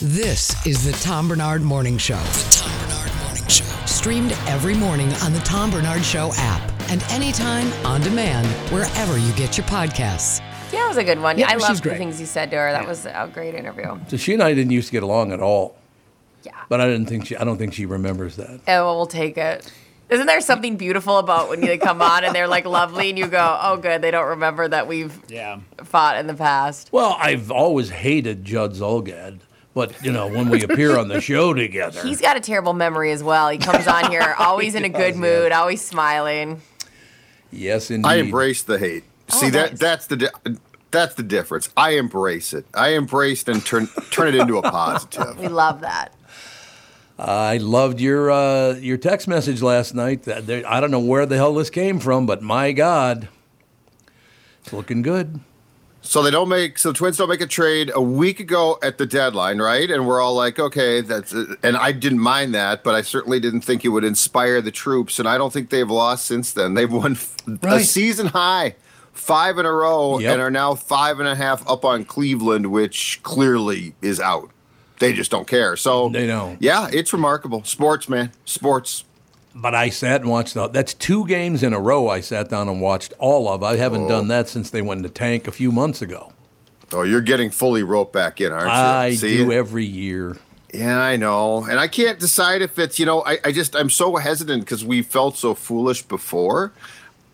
This is the Tom Barnard Morning Show. The Tom Barnard Morning Show. Streamed every morning on the Tom Barnard Show app and anytime on demand wherever you get your podcasts. Yeah, it was a good one. Yeah, I she's loved the things you said to her. That was a great interview. So she and I didn't used to get along at all. Yeah. But I didn't think she. I don't think she remembers that. Oh, well, we'll take it. Isn't there something beautiful about when they come on and they're like lovely and you go, oh, good, they don't remember that we've Yeah. fought in the past? Well, I've always hated Judd Zulgad, but you know when we appear on the show together, He's got a terrible memory as well. He comes on here always in a good mood, always smiling. yes, indeed. I embrace the hate. See that that's the di- that's the difference. I embrace it. I embrace and turn turn it into a positive. We love that. I loved your uh, your text message last night. That I don't know where the hell this came from, but my God, it's looking good. So they don't make so the Twins don't make a trade a week ago at the deadline, right? And we're all like, okay, that's and I didn't mind that, but I certainly didn't think it would inspire the troops. And I don't think they've lost since then. They've won f- a Right. season high, five in a row, Yep. and are now five and a half up on Cleveland, which clearly is out. They just don't care. So They don't. Yeah, it's remarkable. Sports, man, sports. But I sat and watched. The, that's two games in a row. I sat down and watched all of. I haven't Oh. done that since they went to tank a few months ago. Oh, you're getting fully roped back in, aren't you? I See? do every year. Yeah, I know. And I can't decide if it's, you know, I, I just, I'm so hesitant because we felt so foolish before.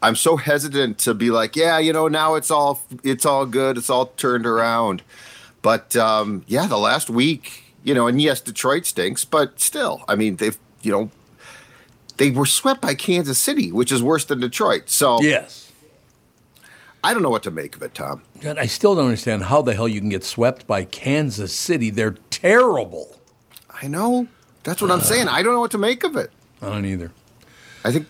I'm so hesitant to be like, yeah, you know, now it's all, it's all good. It's all turned around. But um, yeah, the last week, you know, and yes, Detroit stinks, but still, I mean, they've, you know, they were swept by Kansas City, which is worse than Detroit. So Yes. I don't know what to make of it, Tom. God, I still don't understand how the hell you can get swept by Kansas City. They're terrible. I know. That's what I'm uh. saying. I don't know what to make of it. I don't either. I think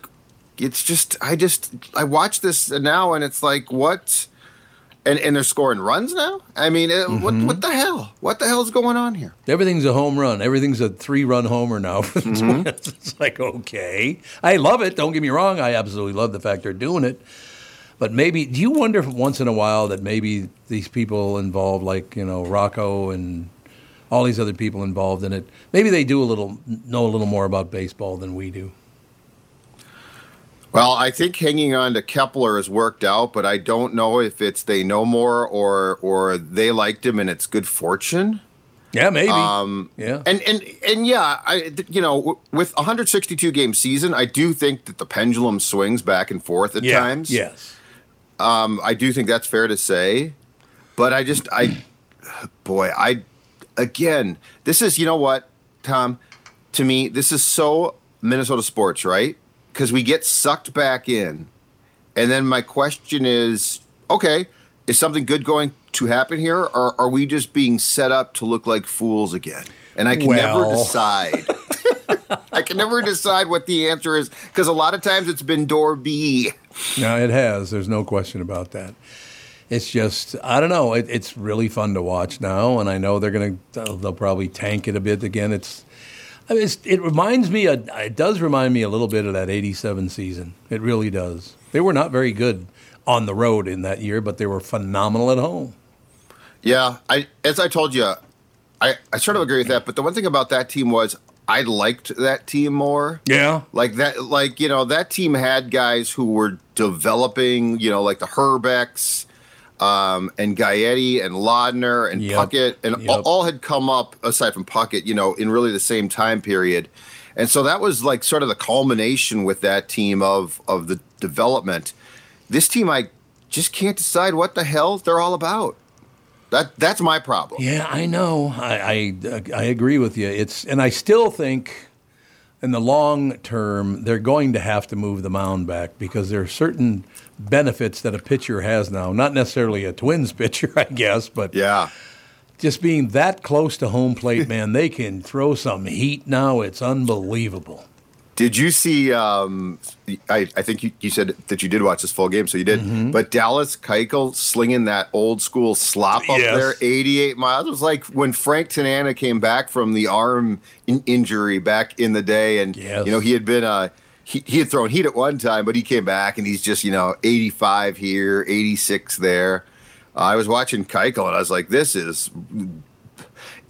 it's just I just I watch this now and it's like what and and they're scoring runs now. I mean, uh what what the hell? What the hell is going on here? Everything's a home run. Everything's a three-run homer now for the Mm-hmm. Twins. It's like okay, I love it. Don't get me wrong. I absolutely love the fact they're doing it. But maybe, do you wonder if once in a while that maybe these people involved, like you know Rocco and all these other people involved in it, maybe they do a little know a little more about baseball than we do. Well, I think hanging on to Kepler has worked out, but I don't know if it's they know more or or they liked him and it's good fortune. Yeah, maybe. Um, yeah. And and and yeah, I you know with a 162 game season, I do think that the pendulum swings back and forth at yeah. times. Yes. Um, I do think that's fair to say, but I just I, boy, I again, this is you know what, Tom, to me this is so Minnesota sports, right? Because we get sucked back in, and then my question is, okay, is something good going to happen here, or are we just being set up to look like fools again? And I can never decide. I can never decide what the answer is because a lot of times it's been door B. No, it has. There's no question about that. It's just I don't know. It, it's really fun to watch now, and I know they're gonna they'll probably tank it a bit again. It's, I mean, it's it reminds me. Of, it does remind me a little bit of that '87 season. It really does. They were not very good on the road in that year, but they were phenomenal at home. Yeah, I as I told you, I, I sort of agree with that. But the one thing about that team was I liked that team more. Yeah. Like that, like you know, that team had guys who were developing. You know, like the Hrbeks, um, and Gaetti and Laudner and Yep. Puckett, and all, all had come up aside from Puckett. You know, in really the same time period. And so that was like sort of the culmination with that team of of the development. This team, I just can't decide what the hell they're all about. That that's my problem. Yeah, I know. I, I I agree with you. It's and I still think in the long term they're going to have to move the mound back because there are certain benefits that a pitcher has now. Not necessarily a Twins pitcher, I guess, but Yeah. just being that close to home plate, man, they can throw some heat now. It's unbelievable. Did you see? Um, I, I think you, you said that you did watch this full game, so you did. Mm-hmm. But Dallas Keuchel slinging that old school slop up Yes. there, 88 miles. It was like when Frank Tanana came back from the arm in- injury back in the day, and Yes. you know he had been uh, he, he had thrown heat at one time, but he came back and he's just you know 85 here, 86 there. Uh, I was watching Keuchel and I was like, this is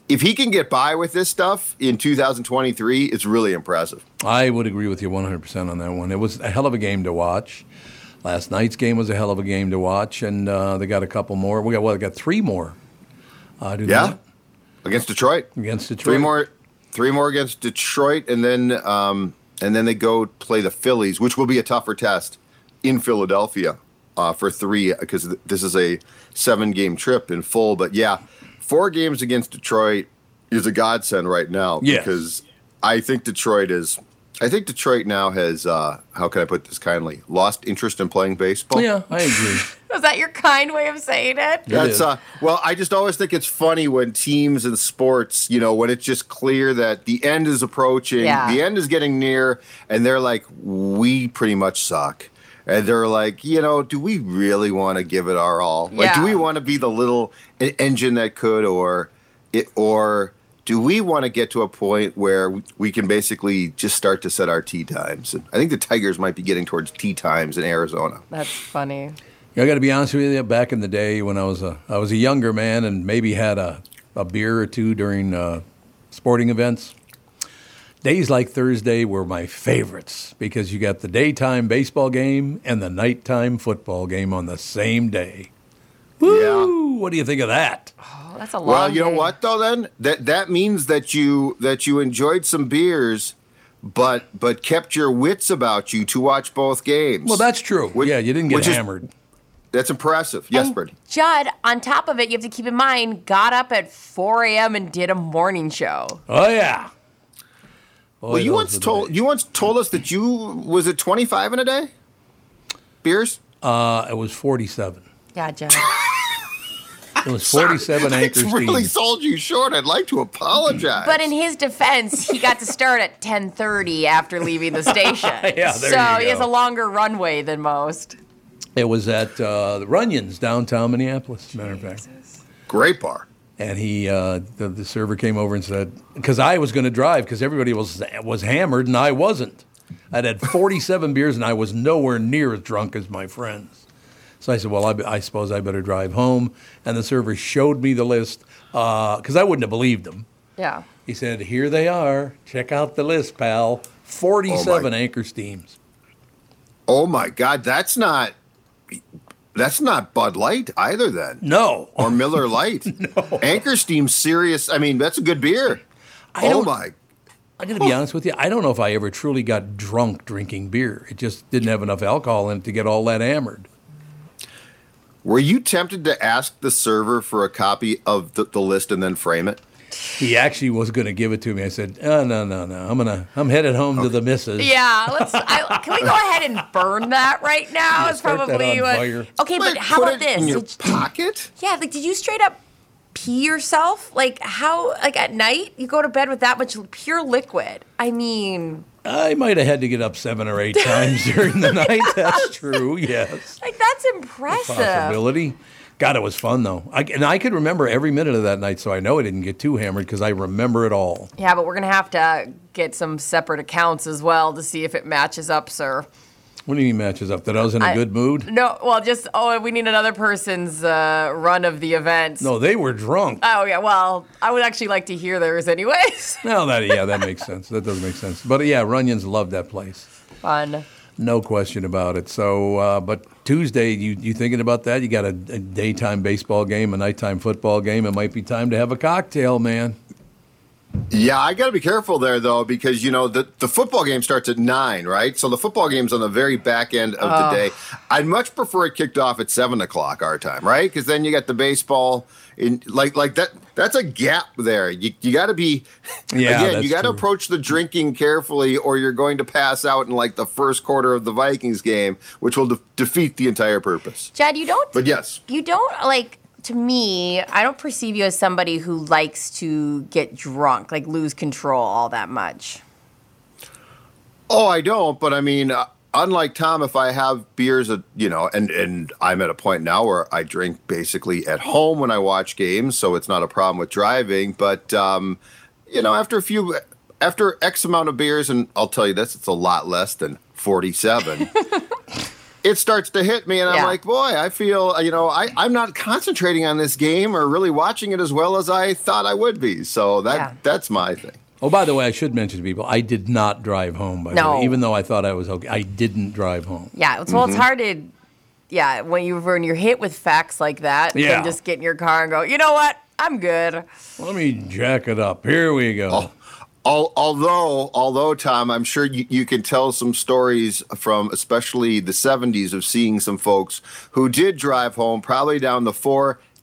if he can get by with this stuff in 2023, it's really impressive. I would agree with you 100% on that one. It was a hell of a game to watch. Last night's game was a hell of a game to watch, and uh, they got a couple more. We got well, they got three more. Uh, do Yeah, against Detroit. against Detroit. Three more, three more against Detroit, and then um, and then they go play the Phillies, which will be a tougher test in Philadelphia uh, for three because th- this is a seven-game trip in full. But yeah, four games against Detroit is a godsend right now Yes. because I think Detroit is. I think Detroit now has. Uh, how can I put this kindly? Lost interest in playing baseball. Yeah, I agree. Was that your kind way of saying it? That's uh well, I just always think it's funny when teams and sports, you know, when it's just clear that the end is approaching, Yeah. the end is getting near, and they're like, we pretty much suck. And they're like, you know, do we really want to give it our all? Like, do we want to be the little engine that could, or it, or do we want to get to a point where we- we can basically just start to set our tea times? And I think the Tigers might be getting towards tea times in Arizona. That's funny. I got to be honest with you. Back in the day, when I was a I was a younger man and maybe had a, a beer or two during uh, sporting events. Days like Thursday were my favorites because you got the daytime baseball game and the nighttime football game on the same day. Woo! What do you think of that? Oh, that's a long. Well, you know day. what though? Then that that means that you that you enjoyed some beers, but but kept your wits about you to watch both games. Well, that's true. Which- yeah, you didn't get which is- hammered. That's impressive. Yes, And Brittany. Judd, on top of it, you have to keep in mind, got up at 4 a.m. and did a morning show. oh yeah. Boy, Well, you once told days. you once told us that you was it twenty five in a day, beers. Uh, it was forty-seven. Yeah, Judd. It was forty-seven I anchor really steam. sold you short. I'd like to apologize. But in his defense, he got to start at 10:30 after leaving the station. Yeah, there so you he has a longer runway than most. It was at uh, the Runyons downtown Minneapolis, matter of fact. great bar. And he, uh, the, the server came over and said, because I was going to drive because everybody was was hammered and I wasn't. I'd had 47 beers and I was nowhere near as drunk as my friends. So I said, well, I, be- I suppose I better drive home. And the server showed me the list because I wouldn't have believed him. Yeah. He said, here they are. Check out the list, pal. 47 anchor steams. Oh my God, that's not that's not Bud Light either. Then No. or Miller Lite. no. Anchor Steam serious. I mean, that's a good beer. I oh my. I'm going to be honest with you. I don't know if I ever truly got drunk drinking beer. It just didn't have enough alcohol in it to get all that hammered. Were you tempted to ask the server for a copy of the, the list and then frame it? He actually was going to give it to me. I said, "Oh no, no, no! I'm gonna, I'm headed home to the missus." Yeah, let's. I, can we go ahead and burn that right now? Yeah, It's probably what. fire. Okay, but how put about it this? In your Did- pocket? yeah, like did you straight up pee yourself? Like how? Like at night you go to bed with that much pure liquid? I mean, I might have had to get up seven or eight times during the night. That's true. Yes, like that's impressive. possibility. God, it was fun though. I, and I could remember every minute of that night, so I know I didn't get too hammered because I remember it all. Yeah, but we're gonna have to get some separate accounts as well to see if it matches up, sir. What do you mean matches up? That I was in a I- good mood? No, well, just oh, we need another person's uh, run of the events. No, they were drunk. Oh yeah, well, I would actually like to hear theirs anyways. No, that yeah, that makes sense. That does make sense. But yeah, Runyons loved that place. Fun. No question about it. So, uh, but Tuesday, you you thinking about that? You got a, a daytime baseball game, a nighttime football game. It might be time to have a cocktail, man. Yeah, I got to be careful there though because you know the the football game starts at nine, right? So the football game's on the very back end of the day. I'd much prefer it kicked off at seven o'clock our time, right? Because then you got the baseball in like like that. That's a gap there. You you got to be Yeah, again. You got to approach the drinking carefully, or you're going to pass out in like the first quarter of the Vikings game, which will de- defeat the entire purpose. Jed, you don't. But yes, you don't like. To me, I don't perceive you as somebody who likes to get drunk, like lose control all that much. Oh, I don't. But I mean, uh, unlike Tom, if I have beers, at, you know, and and I'm at a point now where I drink basically at home when I watch games, so it's not a problem with driving. But um, you know, after a few, after X amount of beers, and I'll tell you this, it's a lot less than 47. it starts to hit me, and I'm like, boy, I feel, you know, I, I'm not concentrating on this game or really watching it as well as I thought I would be. So that Yeah. that's my thing. Oh, by the way, I should mention to people, I did not drive home. By the way, even though I thought I was okay, I didn't drive home. Yeah, it's, well, it's mm-hmm. hard to, yeah, when you when you're hit with facts like that, Yeah. then just get in your car and go, you know what, I'm good. Let me jack it up. Here we go. Oh. Although, although Tom, I'm sure you, you can tell some stories from especially the 70s of seeing some folks who did drive home probably down the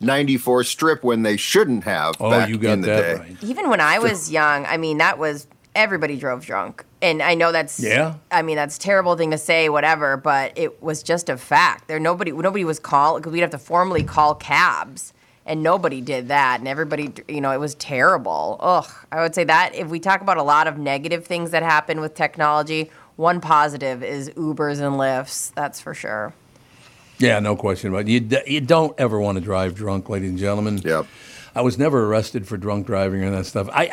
494 strip when they shouldn't have. Oh, back you got in the that day. right. Even when I was young, I mean, that was everybody drove drunk. And I know that's Yeah. I mean that's a terrible thing to say, whatever. But it was just a fact. There nobody nobody was call because we'd have to formally call cabs, and nobody did that. And everybody, you know, it was terrible. Ugh. I would say that if we talk about a lot of negative things that happen with technology, one positive is Ubers and Lyfts. That's for sure. Yeah, no question about it. You, d- you don't ever want to drive drunk, ladies and gentlemen. Yep. I was never arrested for drunk driving or that stuff. I,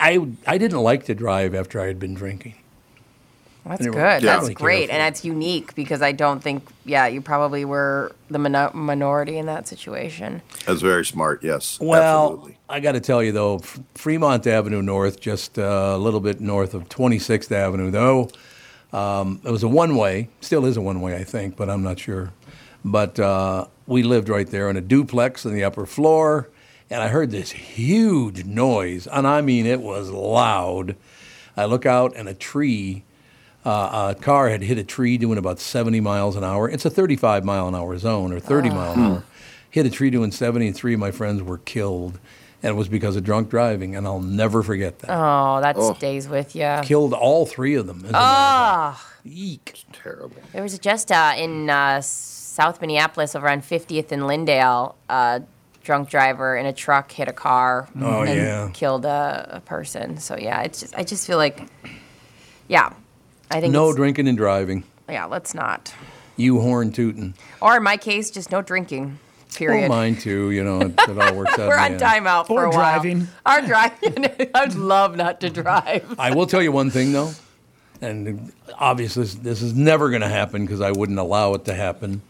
I, I didn't like to drive after I had been drinking. That's good. yeah. That's Really great, careful. and that's unique because I don't think, yeah, you probably were the mino- minority in that situation. That's very smart. Yes. Well, absolutely. I got to tell you though, F- Fremont Avenue North, just uh, a little bit north of 26th Avenue, though, um, it was a one-way. Still is a one-way, I think, but I'm not sure. But uh, we lived right there in a duplex in the upper floor, and I heard this huge noise, and I mean it was loud. I look out, and a tree, uh, a car had hit a tree doing about 70 miles an hour. It's a 35 mile an hour zone or 30 mile an hour. Hit a tree doing 70, and three of my friends were killed, and it was because of drunk driving, and I'll never forget that. Oh, that Oh. stays with you. Killed all three of them. as a matter Ah, fact. Eek. Terrible. there was just uh, in uh, South Minneapolis over on 50th and Lyndale, a drunk driver in a truck hit a car Oh, and yeah. killed a, a person. So yeah, it's just I just feel like, yeah, I think No it's- drinking and driving. Yeah, let's not. You horn tooting. Or in my case, just no drinking. Period. Oh, mine too. You know, it, it all works out. We're on the end. timeout for Or a while. driving. Our driving. I'd love not to drive. I will tell you one thing though, and obviously this, this is never going to happen because I wouldn't allow it to happen.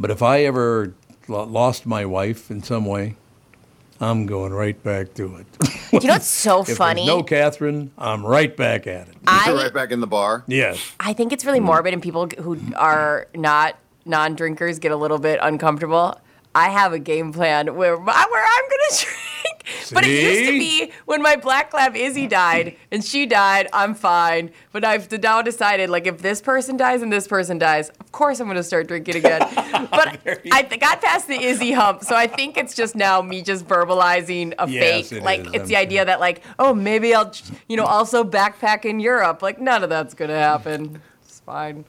But if I ever lost my wife in some way, I'm going right back to it. You know what's so if funny? no Catherine, I'm right back at it. I, right back in the bar. Yes. I think it's really mm. morbid, and people who are not non-drinkers get a little bit uncomfortable. I have a game plan where where I'm gonna drink, but it used to be when my black lab Izzy died and she died. I'm fine, but I've now decided like if this person dies and this person dies, of course I'm gonna start drinking again. but I th- got past the Izzy hump, so I think it's just now me just verbalizing a Yes, fake. it like is, it's I'm the idea that like oh maybe I'll you know also backpack in Europe. Like none of that's gonna happen. It's fine.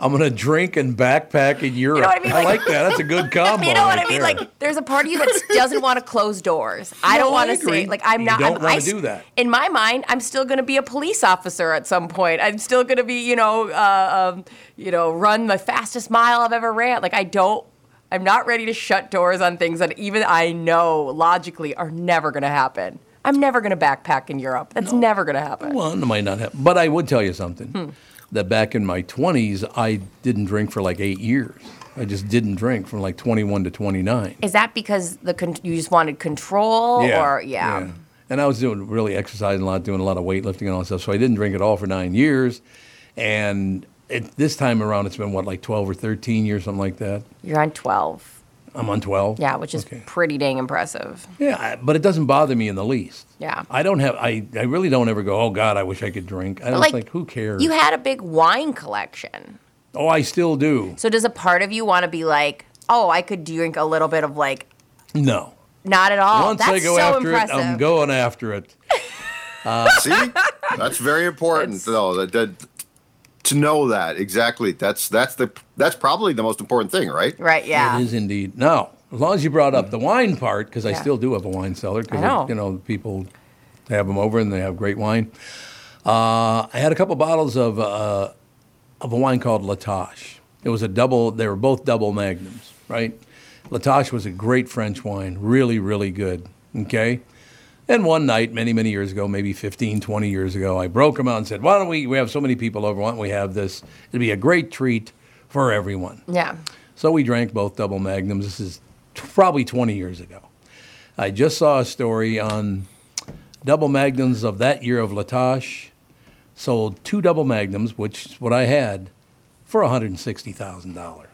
I'm going to drink and backpack in Europe. what I mean? Like- like that. That's a good combo. You know what right I mean? there. Like, there's a part of you that doesn't want to close doors. I No, don't want to say, like, I'm You not. don't wanna do that. In my mind, I'm still going to be a police officer at some point. I'm still going to be, you know, uh, um, you know, run the fastest mile I've ever ran. Like, I don't. I'm not ready to shut doors on things that even I know logically are never going to happen. I'm never going to backpack in Europe. That's never going to happen. Well, it might not happen. But I would tell you something Hmm. That back in my 20s, I didn't drink for like eight years. I just didn't drink from like 21 to 29. Is that because the con- you just wanted control, or yeah? And I was doing really exercising a lot, doing a lot of weightlifting and all that stuff. So I didn't drink at all for nine years. And it, this time around, it's been what, like 12 or 13 years, something like that. You're on 12. I'm on 12. Yeah, which is Okay. pretty dang impressive. Yeah, I- but it doesn't bother me in the least. Yeah. I don't have, I, I really don't ever go, oh God, I wish I could drink. I don't like, think, who cares? You had a big wine collection. oh, I still do. So does a part of you want to be like, oh, I could drink a little bit of like, No. not at all. Once That's I go so after impressive. it, I'm going after it. See, that's very important, It's- though. That, that to know that exactly. That's that's the that's probably the most important thing, right? right? Yeah. It is indeed. Now, as long as you brought up the wine part, because I still do have a wine cellar, I know. because you know people have them over and they have great wine. Uh, I had a couple bottles of uh, of a wine called La Tâche. It was a double. They were both double magnums, right? La Tâche was a great French wine, really, really good. Okay. And one night, many, many years ago, maybe 15, 20 years ago, I broke them out and said, Why don't we? We have so many people over. Why don't we have this? It'd be a great treat for everyone. Yeah. So we drank both double magnums. This is t- probably 20 years ago. I just saw a story on double magnums of that year of La Tâche sold two double magnums, which is what I had, for $160,000.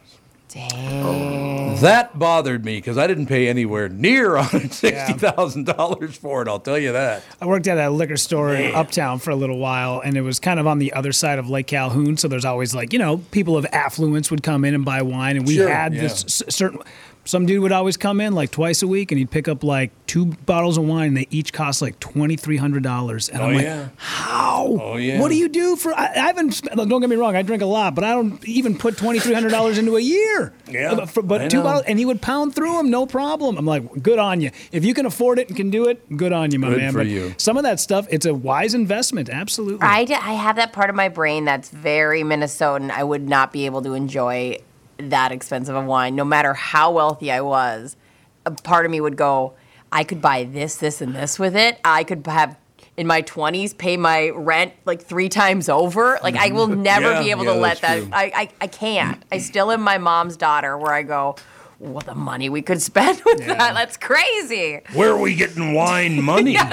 Dang. That bothered me because I didn't pay anywhere near $160,000 for it, I'll tell you that. I worked at a liquor store in Uptown for a little while, and it was kind of on the other side of Lake Calhoun. So there's always like, you know, people of affluence would come in and buy wine, and we Sure, had yeah. this s- certain. Some dude would always come in like twice a week, and he'd pick up like two bottles of wine. and They each cost like twenty three hundred dollars, and Oh, I'm like, yeah. how? Oh, yeah. What do you do for? I, I haven't. Spent, don't get me wrong, I drink a lot, but I don't even put twenty three hundred dollars into a year. Yeah, but, for- but I two know. bottles, and he would pound through them, no problem. I'm like, good on you. If you can afford it and can do it, good on you, my Good man. for but you. some of that stuff, it's a wise investment. Absolutely. I, d- I have that part of my brain that's very Minnesotan. I would not be able to enjoy that expensive of wine, no matter how wealthy I was. A part of me would go, I could buy this, this, and this with it. I could have in my 20s pay my rent like three times over. Like I will never Yeah, be able yeah, to let that. true. I, I I can't. I still am my mom's daughter, where I go. Well, the money we could spend with that, that's crazy. Where are we getting wine money?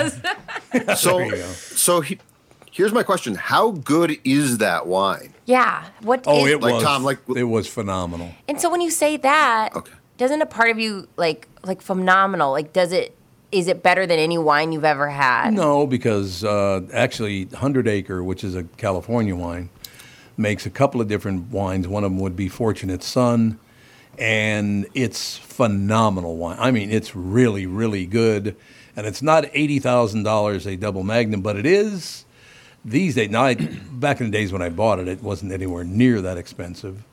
Yes. So, so he, here's my question: How good is that wine? Yeah. What Oh, is- it Like, was. Tom, like- it was phenomenal. And so when you say that, Okay. doesn't a part of you like like phenomenal? Like, does it is it better than any wine you've ever had? No, because uh, actually, Hundred Acre, which is a California wine, makes a couple of different wines. One of them would be Fortunate Son, and it's phenomenal wine. I mean, it's really, really good, and it's not eighty thousand dollars a double magnum, but it is these days. Now, I, back in the days when I bought it, it wasn't anywhere near that expensive.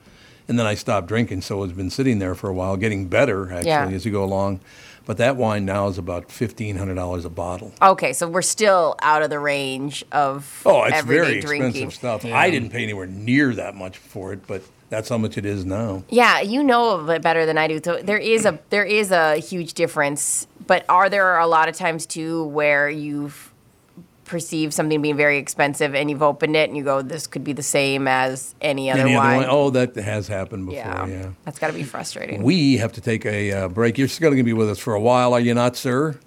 And then I stopped drinking, so it's been sitting there for a while, getting better actually Yeah. as you go along. But that wine now is about fifteen hundred dollars a bottle. Okay, so we're still out of the range of Oh, it's everyday very drinking. expensive stuff. I didn't pay anywhere near that much for it, but that's how much it is now. Yeah, you know of it better than I do. So there is a there is a huge difference. But are there a lot of times too where you've perceived something being very expensive and you've opened it and you go, this could be the same as any other Any wine? other wine? Oh, that has happened before. yeah. Yeah. that's got to be frustrating. We have to take a uh, break. You're still going to be with us for a while, are you not, sir?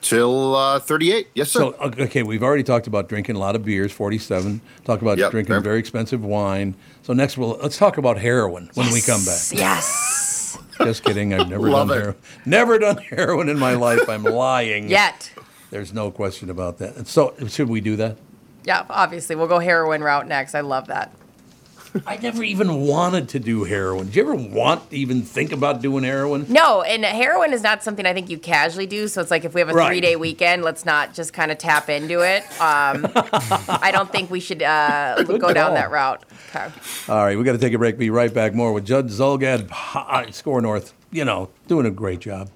Till uh, 38. Yes, sir. So, okay, we've already talked about drinking a lot of beers, 47. Talk about Yep, drinking yep. very expensive wine. So next, we'll let's talk about heroin when we come back. yes. Just kidding. I've never Love done it. heroin. Never done heroin in my life. I'm lying. Yet. There's no question about that. And so, should we do that? Yeah, obviously. We'll go heroin route next. I love that. I never even wanted to do heroin. Did you ever want to even think about doing heroin? No, and heroin is not something I think you casually do. So it's like if we have a Right. three day weekend, let's not just kind of tap into it. Um, I don't think we should uh, go down that route. Okay. All right, we got to take a break. Be right back. More with Judd Zulgad, SKOR North. You know, doing a great job.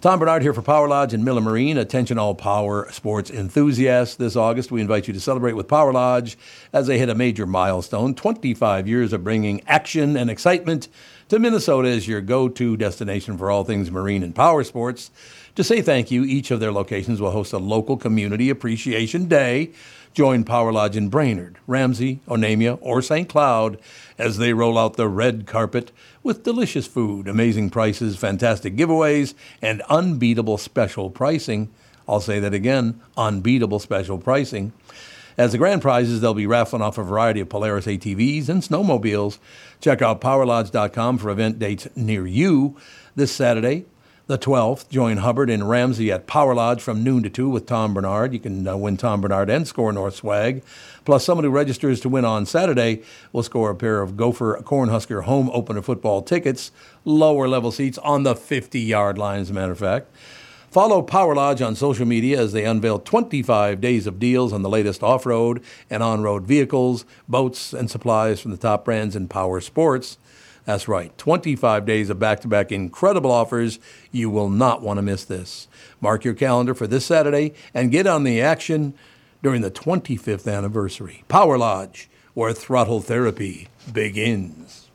Tom Barnard here for Power Lodge and Miller Marine. Attention, all power sports enthusiasts. This August, we invite you to celebrate with Power Lodge as they hit a major milestone 25 years of bringing action and excitement to Minnesota as your go to destination for all things marine and power sports. To say thank you, each of their locations will host a local community appreciation day. Join Power Lodge in Brainerd, Ramsey, Onamia, or St. Cloud as they roll out the red carpet with delicious food, amazing prices, fantastic giveaways, and unbeatable special pricing. I'll say that again unbeatable special pricing. As the grand prizes, they'll be raffling off a variety of Polaris ATVs and snowmobiles. Check out powerlodge.com for event dates near you. This Saturday, the 12th, join Hubbard and Ramsey at Power Lodge from noon to 2 with Tom Barnard. You can uh, win Tom Barnard and SKOR North swag. Plus, someone who registers to win on Saturday will score a pair of Gopher Cornhusker home opener football tickets, lower level seats on the 50 yard line, as a matter of fact. Follow Power Lodge on social media as they unveil 25 days of deals on the latest off road and on road vehicles, boats, and supplies from the top brands in power sports. That's right, 25 days of back to back incredible offers. You will not want to miss this. Mark your calendar for this Saturday and get on the action during the 25th anniversary. Power Lodge, where throttle therapy begins.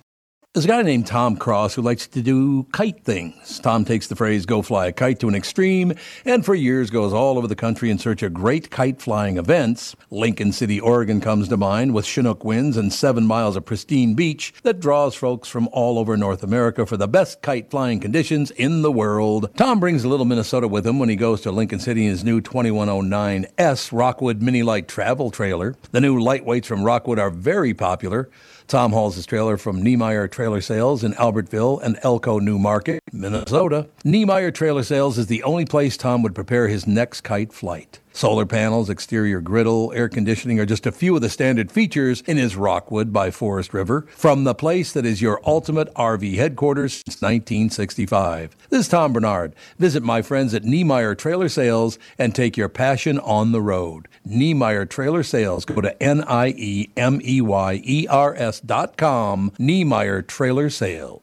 There's a guy named Tom Cross who likes to do kite things. Tom takes the phrase go fly a kite to an extreme and for years goes all over the country in search of great kite flying events. Lincoln City, Oregon comes to mind with Chinook winds and seven miles of pristine beach that draws folks from all over North America for the best kite flying conditions in the world. Tom brings a little Minnesota with him when he goes to Lincoln City in his new 2109S Rockwood Mini Lite travel trailer. The new lightweights from Rockwood are very popular. Tom hauls his trailer from Niemeyer Trailer Sales in Albertville and Elko New Market, Minnesota. Niemeyer Trailer Sales is the only place Tom would prepare his next kite flight. Solar panels, exterior griddle, air conditioning are just a few of the standard features in his Rockwood by Forest River from the place that is your ultimate RV headquarters since 1965. This is Tom Barnard. Visit my friends at Niemeyer Trailer Sales and take your passion on the road. Niemeyer Trailer Sales. Go to N I E M E Y E R S dot com. Niemeyer Trailer Sales.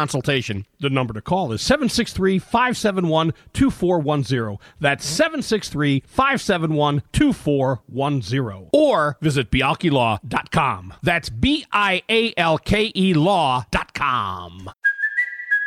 consultation. The number to call is 763 571 2410. That's 763 571 2410. Or visit bialkelaw.com. That's B I A L K E law.com.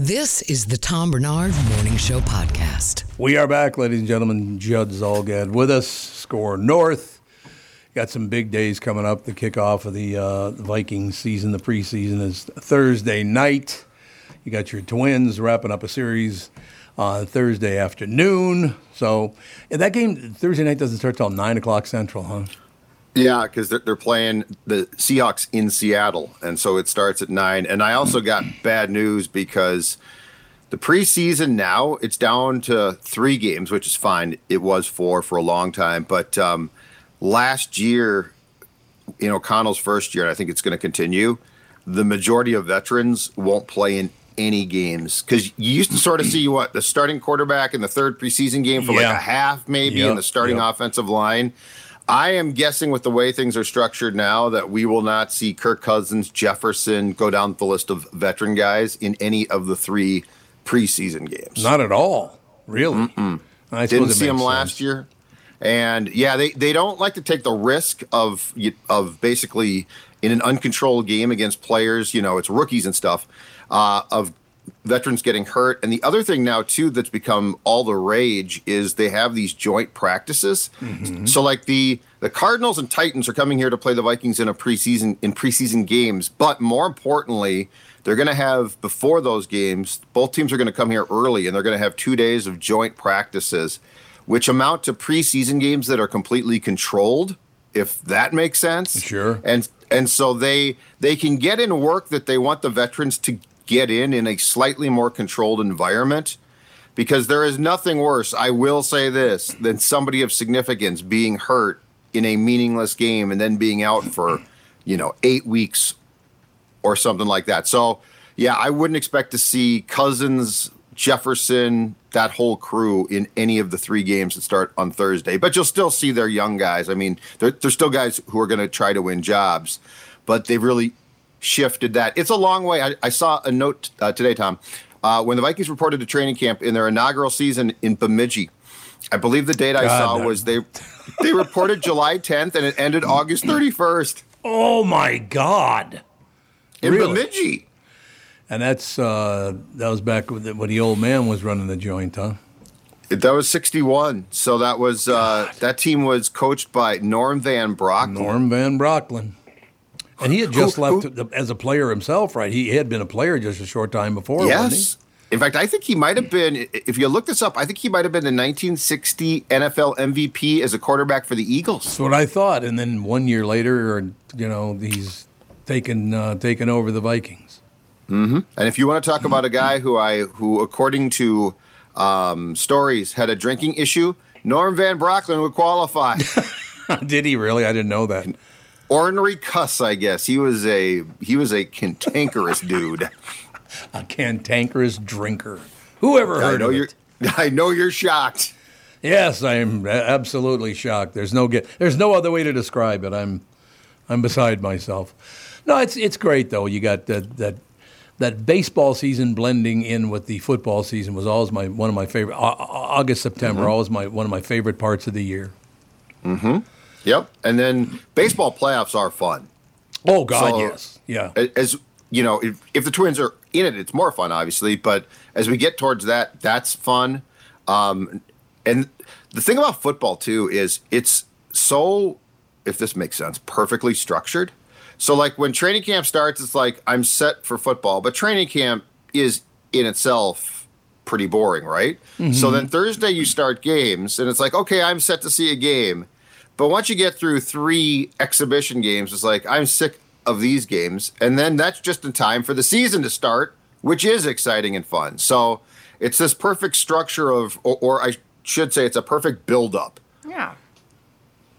This is the Tom Barnard Morning Show podcast. We are back, ladies and gentlemen. Judd Zulgad with us. SKOR North. Got some big days coming up. The kickoff of the uh, Vikings season, the preseason is Thursday night. You got your Twins wrapping up a series on Thursday afternoon. So that game Thursday night doesn't start till nine o'clock Central, huh? Yeah, because they're, they're playing the Seahawks in Seattle, and so it starts at nine. And I also got bad news because the preseason now it's down to three games, which is fine. It was four for a long time, but um, last year, in O'Connell's first year, and I think it's going to continue. The majority of veterans won't play in any games because you used to sort of see what the starting quarterback in the third preseason game for Yeah. like a half, maybe, Yep, in the starting yep. offensive line. I am guessing with the way things are structured now that we will not see Kirk Cousins, Jefferson go down the list of veteran guys in any of the three preseason games. Not at all, really. I Didn't see him makes last year. And yeah, they, they don't like to take the risk of of basically in an uncontrolled game against players, you know, it's rookies and stuff, uh, of veterans getting hurt. And the other thing now too that's become all the rage is they have these joint practices. Mm-hmm. So like the the Cardinals and Titans are coming here to play the Vikings in a preseason in preseason games, but more importantly, they're going to have before those games, both teams are going to come here early and they're going to have 2 days of joint practices which amount to preseason games that are completely controlled if that makes sense. Sure. And and so they they can get in work that they want the veterans to get in in a slightly more controlled environment because there is nothing worse, I will say this, than somebody of significance being hurt in a meaningless game and then being out for, you know, 8 weeks or something like that. So, yeah, I wouldn't expect to see Cousins, Jefferson, that whole crew in any of the three games that start on Thursday. But you'll still see their young guys. I mean, they're, they're still guys who are going to try to win jobs, but they've really shifted that. It's a long way. I, I saw a note uh, today, Tom, uh, when the Vikings reported to training camp in their inaugural season in Bemidji. I believe the date I God, saw no. was they they reported July 10th and it ended August 31st Oh my God! in Really? Bemidji. And that's uh, that was back when the, when the old man was running the joint, huh? That was 61. So that was uh, that team was coached by Norm Van Broek. Norm Van Brocklin. And he had just Who- left who- as a player himself, right? He had been a player just a short time before, wasn't he? Yes. In fact, I think he might have been, if you look this up, I think he might have been the 1960 NFL MVP as a quarterback for the Eagles. That's what I thought. And then one year later, or you know, he's taken uh, taken over the Vikings. And if you want to talk about a guy who I, who according to um, stories had a drinking issue, Norm Van Brocklin would qualify. Did he really? I didn't know that. Ornery cuss, I guess. He was a he was a cantankerous dude. A cantankerous drinker. Whoever I heard know of you're it? I know you're shocked. Yes, I'm absolutely shocked. There's no get. There's no other way to describe it. I'm, I'm beside myself. No, it's it's great though. You got that that that baseball season blending in with the football season was always my one of my favorite. Au- Au- August September mm-hmm. always my one of my favorite parts of the year. Mm-hmm. Yep. And then baseball playoffs are fun. Oh God, So- yes, yeah. as you know, if, if the Twins are in it, it's more fun, obviously. But as we get towards that, that's fun. Um, and the thing about football too is it's so, if this makes sense, perfectly structured. So like when training camp starts, it's like I'm set for football, but training camp is in itself pretty boring, right? So then Thursday you start games, and it's like okay, I'm set to see a game. But once you get through three exhibition games, it's like I'm sick of these games, and then that's just in time for the season to start, which is exciting and fun. So it's this perfect structure of, or, or I should say, it's a perfect build-up Yeah.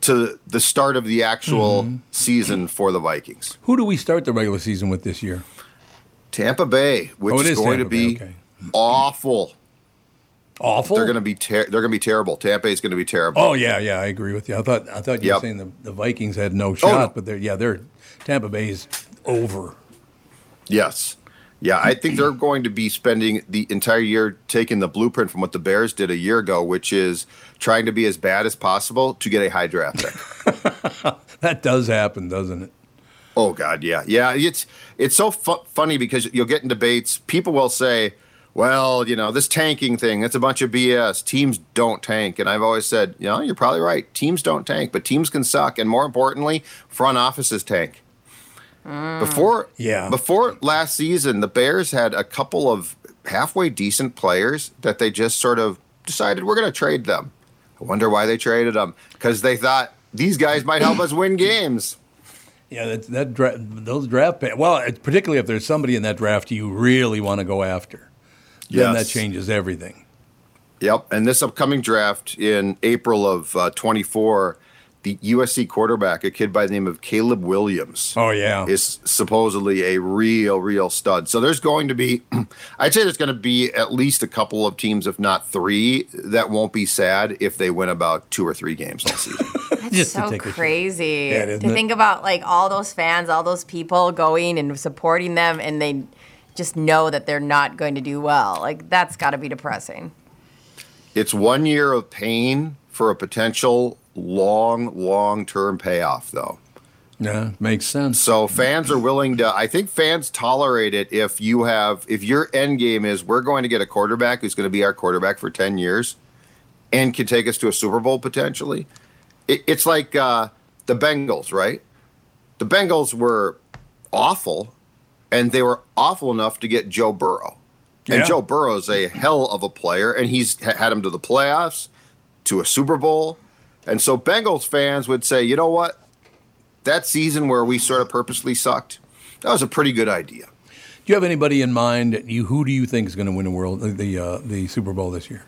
to the start of the actual mm-hmm. season for the Vikings. Who do we start the regular season with this year? Tampa Bay, which Oh, it is, is going Tampa to be okay. awful. Awful. They're going to be ter- they're going to be terrible. Tampa is going to be terrible. Oh yeah, yeah, I agree with you. I thought I thought you Yep. were saying the, the Vikings had no oh, shot, no. but they're yeah, they're Tampa Bay's over. Yes. Yeah, I think they're going to be spending the entire year taking the blueprint from what the Bears did a year ago, which is trying to be as bad as possible to get a high draft pick. That does happen, doesn't it? oh God, yeah, yeah. It's it's so fu- funny because you'll get in debates. People will say, "Well, you know, this tanking thing, it's a bunch of BS. Teams don't tank." And I've always said, you know, you're probably right. Teams don't tank, but teams can suck, and more importantly, front offices tank. Mm. Before Yeah. before last season, the Bears had a couple of halfway decent players that they just sort of decided we're going to trade them. I wonder why they traded them because they thought these guys might help us win games. Yeah, that that dra- those draft pay, well, particularly if there's somebody in that draft you really want to go after, then that changes everything. Yep. And this upcoming draft in April of uh, 24, the USC quarterback, a kid by the name of Caleb Williams, Oh yeah, is supposedly a real, real stud. So there's going to be, I'd say there's going to be at least a couple of teams, if not three, that won't be sad if they win about two or three games all season. That's just so take a shot. crazy Yeah, to it? think about like all those fans, all those people going and supporting them, and they just know that they're not going to do well. Like that's got to be depressing. it's one year of pain for a potential long, long term payoff, though. Yeah, makes sense. So fans are willing to. I think fans tolerate it if you have if your end game is we're going to get a quarterback who's going to be our quarterback for ten years, and can take us to a Super Bowl potentially. It, it's like uh, the Bengals, right? The Bengals were awful, and they were awful enough to get Joe Burrow, and Yeah. Joe Burrow's a hell of a player, and he's had him to the playoffs, to a Super Bowl, and so Bengals fans would say, you know what? that season where we sort of purposely sucked, that was a pretty good idea. Do you have anybody in mind? You who do you think is going to win the world the uh, the Super Bowl this year?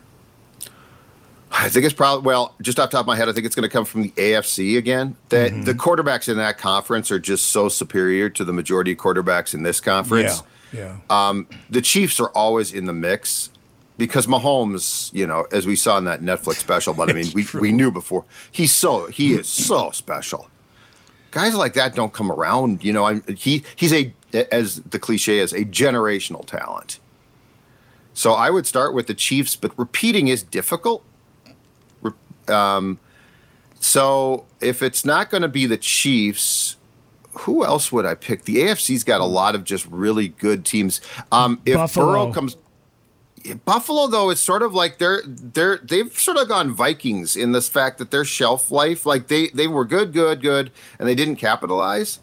I think it's probably well, just off the top of my head, I think it's going to come from the AFC again. That Mm-hmm. the quarterbacks in that conference are just so superior to the majority of quarterbacks in this conference. Yeah. Yeah. Um, the Chiefs are always in the mix because Mahomes, you know, as we saw in that Netflix special, but I mean, we, we knew before he's so he is so special. Guys like that don't come around, you know. I'm, he he's a as the cliche is a generational talent. So I would start with the Chiefs, but repeating is difficult. Um, so if it's not going to be the Chiefs, who else would I pick? The AFC's got a lot of just really good teams. Um, if Buffalo. Burrow comes, Buffalo though, it's sort of like they're they're they've sort of gone Vikings in this fact that their shelf life, like they they were good, good, good, and they didn't capitalize.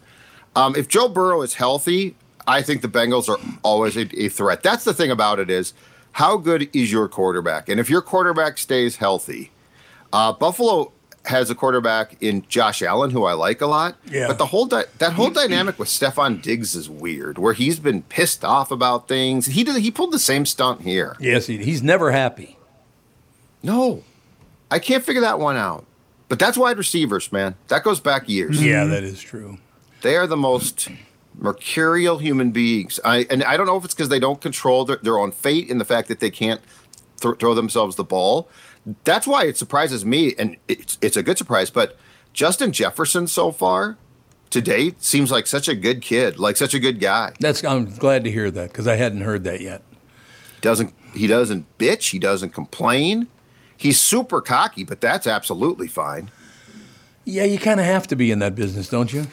Um, if Joe Burrow is healthy, I think the Bengals are always a, a threat. That's the thing about it is how good is your quarterback, and if your quarterback stays healthy, uh, Buffalo has a quarterback in Josh Allen who I like a lot. Yeah. But the whole di- that whole dynamic with Stefon Diggs is weird, where he's been pissed off about things. He did he pulled the same stunt here. Yes, he, he's never happy. No, I can't figure that one out. But that's wide receivers, man. That goes back years. Yeah, that is true. They are the most mercurial human beings. I and I don't know if it's because they don't control their, their own fate in the fact that they can't th- throw themselves the ball. That's why it surprises me, and it's it's a good surprise. But Justin Jefferson so far to date seems like such a good kid, like such a good guy. That's I'm glad to hear that because I hadn't heard that yet. Doesn't he doesn't bitch? He doesn't complain. He's super cocky, but that's absolutely fine. Yeah, you kind of have to be in that business, don't you?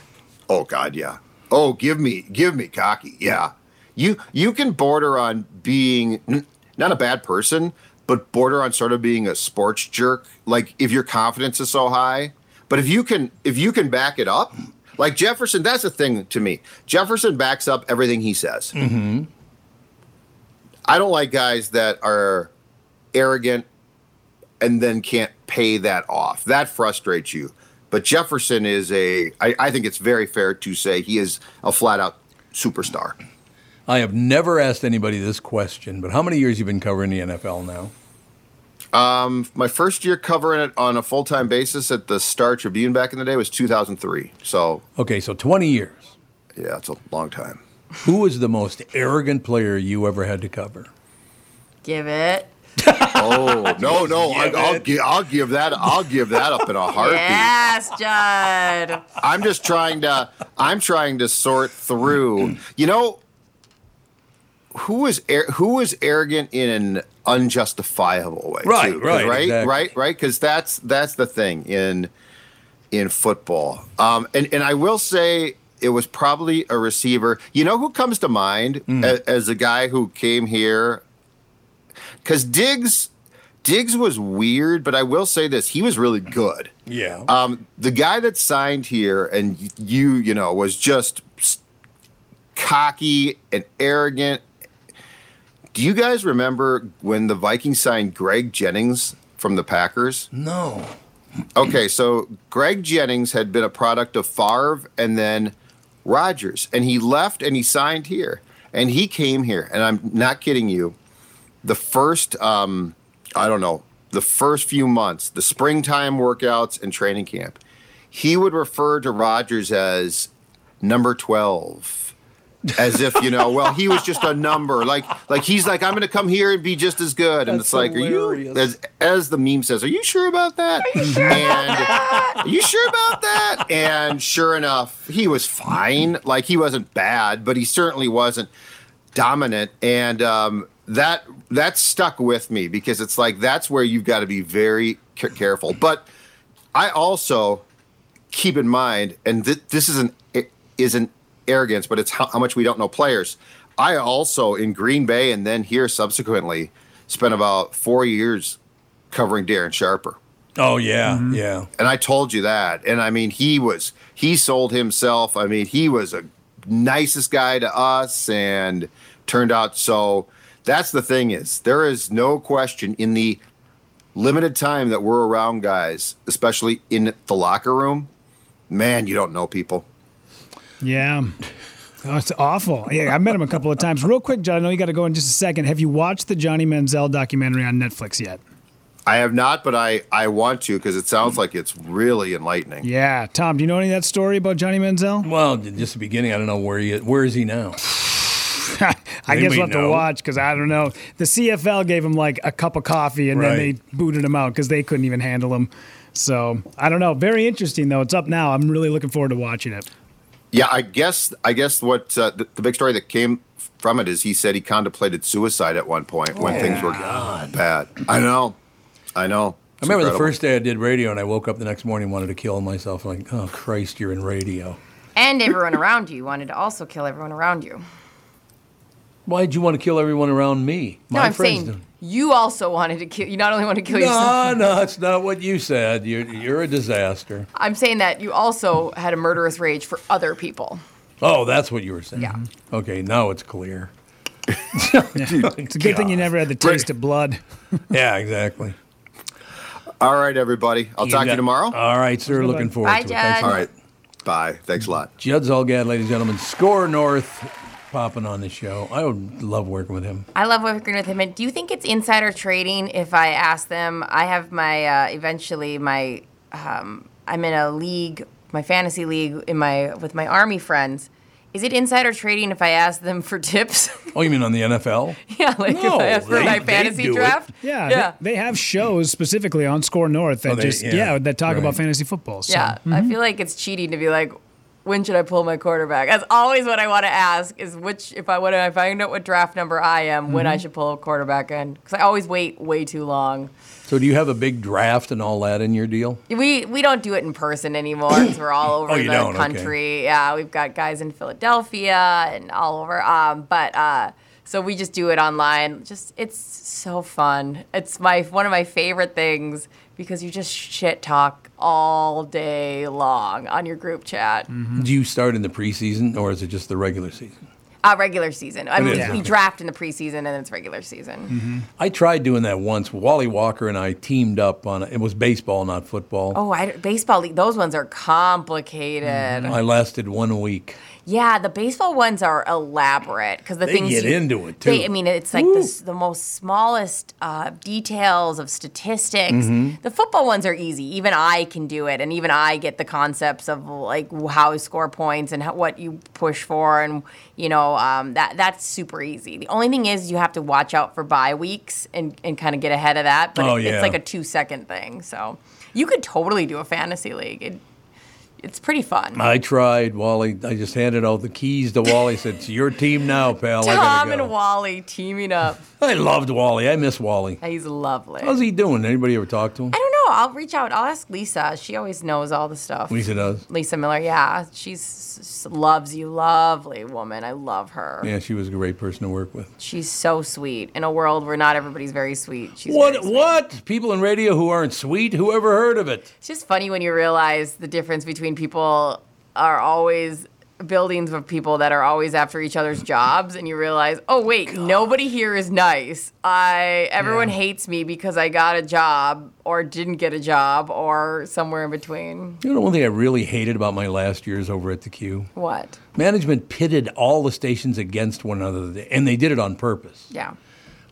Oh God, yeah. Oh, give me, give me cocky. Yeah, you you can border on being not a bad person, but border on sort of being a sports jerk. Like if your confidence is so high, but if you can if you can back it up, like Jefferson, that's the thing to me. Jefferson backs up everything he says. Mm-hmm. I don't like guys that are arrogant and then can't pay that off. That frustrates you. But Jefferson is a, I, I think it's very fair to say he is a flat out superstar. I have never asked anybody this question, but how many years you been covering the NFL now? Um, my first year covering it on a full time basis at the Star Tribune back in the day was 2003. So, Okay, so 20 years. yeah, it's a long time. Who was the most arrogant player you ever had to cover? Give it. Oh no, no, I, I'll give, I'll give that, I'll give that up in a heartbeat. Yes, Judd. I'm just trying to I'm trying to sort through. You know who is ar- who is arrogant in an unjustifiable way? Right, too, right, right, exactly. right, right. Because that's that's the thing in in football. Um, and and I will say it was probably a receiver. You know who comes to mind a- as, a guy who came here? Because Diggs. Diggs was weird, but I will say this: he was really good. Yeah. Um, the guy that signed here and you, you know, was just cocky and arrogant. Do you guys remember when the Vikings signed Greg Jennings from the Packers? no. Okay, so Greg Jennings had been a product of Favre and then Rodgers, and he left and he signed here, and he came here, and I'm not kidding you. The first, um, I don't know, the first few months, the springtime workouts and training camp, he would refer to Rodgers as number twelve. As if you know, well, he was just a number. Like, like he's like, I'm going to come here and be just as good. And That's it's like, are you, as as the meme says, are you sure about that? and are you sure about that? And sure enough, he was fine. Like he wasn't bad, but he certainly wasn't dominant. And um, that that stuck with me because it's like that's where you've got to be very ca- careful. But I also keep in mind, and th- this isn't isn't arrogance, but it's how, how much we don't know players. I also in Green Bay and then here subsequently spent about four years covering Darren Sharper. Oh yeah, mm-hmm. yeah. And I told you that. And I mean, he was, he sold himself. I mean, he was a nicest guy to us and turned out so. That's the thing is, there is no question in the limited time that we're around guys, especially in the locker room, man, you don't know people. Yeah. Oh, it's awful. Yeah, I met him a couple of times. Real quick, John, I know you got to go in just a second. Have you watched the Johnny Manziel documentary on Netflix yet? I have not, but I, I want to because it sounds like it's really enlightening. Yeah. Tom, do you know any of that story about Johnny Manziel? Well, just the beginning. I don't know where he is. where is he now. I guess Anybody we'll have to watch because I don't know. The CFL gave him like a cup of coffee and then they booted him out because they couldn't even handle him. So I don't know. Very interesting though. It's up now. I'm really looking forward to watching it. Yeah, I guess I guess what uh, the, the big story that came from it is he said he contemplated suicide at one point when things were bad. I know, I know. I remember the first day I did radio, and I woke up the next morning and wanted to kill myself. I'm like, oh Christ, you're in radio. And everyone around you wanted to also kill everyone around you. Why'd you want to kill everyone around me? My No, I'm friends saying don't. you also wanted to kill. You not only want to kill yourself. No, no, that's not what you said. You're, you're a disaster. I'm saying that you also had a murderous rage for other people. Oh, that's what you were saying. Yeah. Mm-hmm. Okay, now it's clear. It's a good thing you never had the taste of blood. Yeah, exactly. All right, everybody. I'll talk to you tomorrow. All right, sir. Looking forward Bye, to it. Thanks a Judd. All lot. right. Bye. Thanks a lot. Judd Zulgad, ladies and gentlemen, SKOR North popping on the show. I would love working with him. I love working with him. And do you think it's insider trading if I ask them? I have my uh, eventually my um, I'm in a league, my fantasy league in my with my army friends. Is it insider trading if I ask them for tips? Oh, you mean on the NFL? yeah, like No, if I ask for they- my fantasy do it. draft. Yeah, yeah. They, they have shows specifically on SKOR North that Oh, they- just yeah, yeah, that talk right. about fantasy football. So. Yeah, I feel like it's cheating to be like, when should I pull my quarterback? That's always what I want to ask is which if I when I find out what draft number I am, when I should pull a quarterback in because I always wait way too long. So, do you have a big draft and all that in your deal? We we don't do it in person anymore because we're all over Oh, the don't? Okay. country. Yeah, we've got guys in Philadelphia and all over. Um, but uh, so we just do it online. Just it's so fun. It's my one of my favorite things because you just shit talk all day long on your group chat. Do you start in the preseason or is it just the regular season? Uh, regular season. I mean, is, we draft in the preseason and then it's regular season. Mm-hmm. I tried doing that once. Wally Walker and I teamed up on it. was baseball, not football. Oh, I, baseball. Those ones are complicated. I lasted one week. Yeah, the baseball ones are elaborate because the They things get you- into it, They, too. I mean, it's like the, the most smallest uh, details of statistics. Mm-hmm. The football ones are easy. Even I can do it, and even I get the concepts of like how you score points and how, what you push for, and you know um, that that's super easy. The only thing is you have to watch out for bye weeks and, and kind of get ahead of that. But Oh, it- yeah. it's like a two second thing. So you could totally do a fantasy league. It, it's pretty fun. I tried. Wally, I just handed out the keys to Wally. Said, "It's your team now, pal." Tom go. and Wally teaming up. I loved Wally. I miss Wally. He's lovely. How's he doing? Anybody ever talk to him? I don't know. I'll reach out. I'll ask Lisa. She always knows all the stuff. Lisa does. Lisa Miller. Yeah, she's loves you. Lovely woman. I love her. Yeah, she was a great person to work with. She's so sweet. In a world where not everybody's very sweet, she's What? very sweet. What? People in radio who aren't sweet? Who ever heard of it? It's just funny when you realize the difference between people are always buildings of people that are always after each other's jobs and you realize oh wait nobody here is nice i everyone Yeah. hates me because i got a job or didn't get a job or somewhere in between You know, the one thing I really hated about my last years over at the Q. what Management pitted all the stations against one another, and they did it on purpose. yeah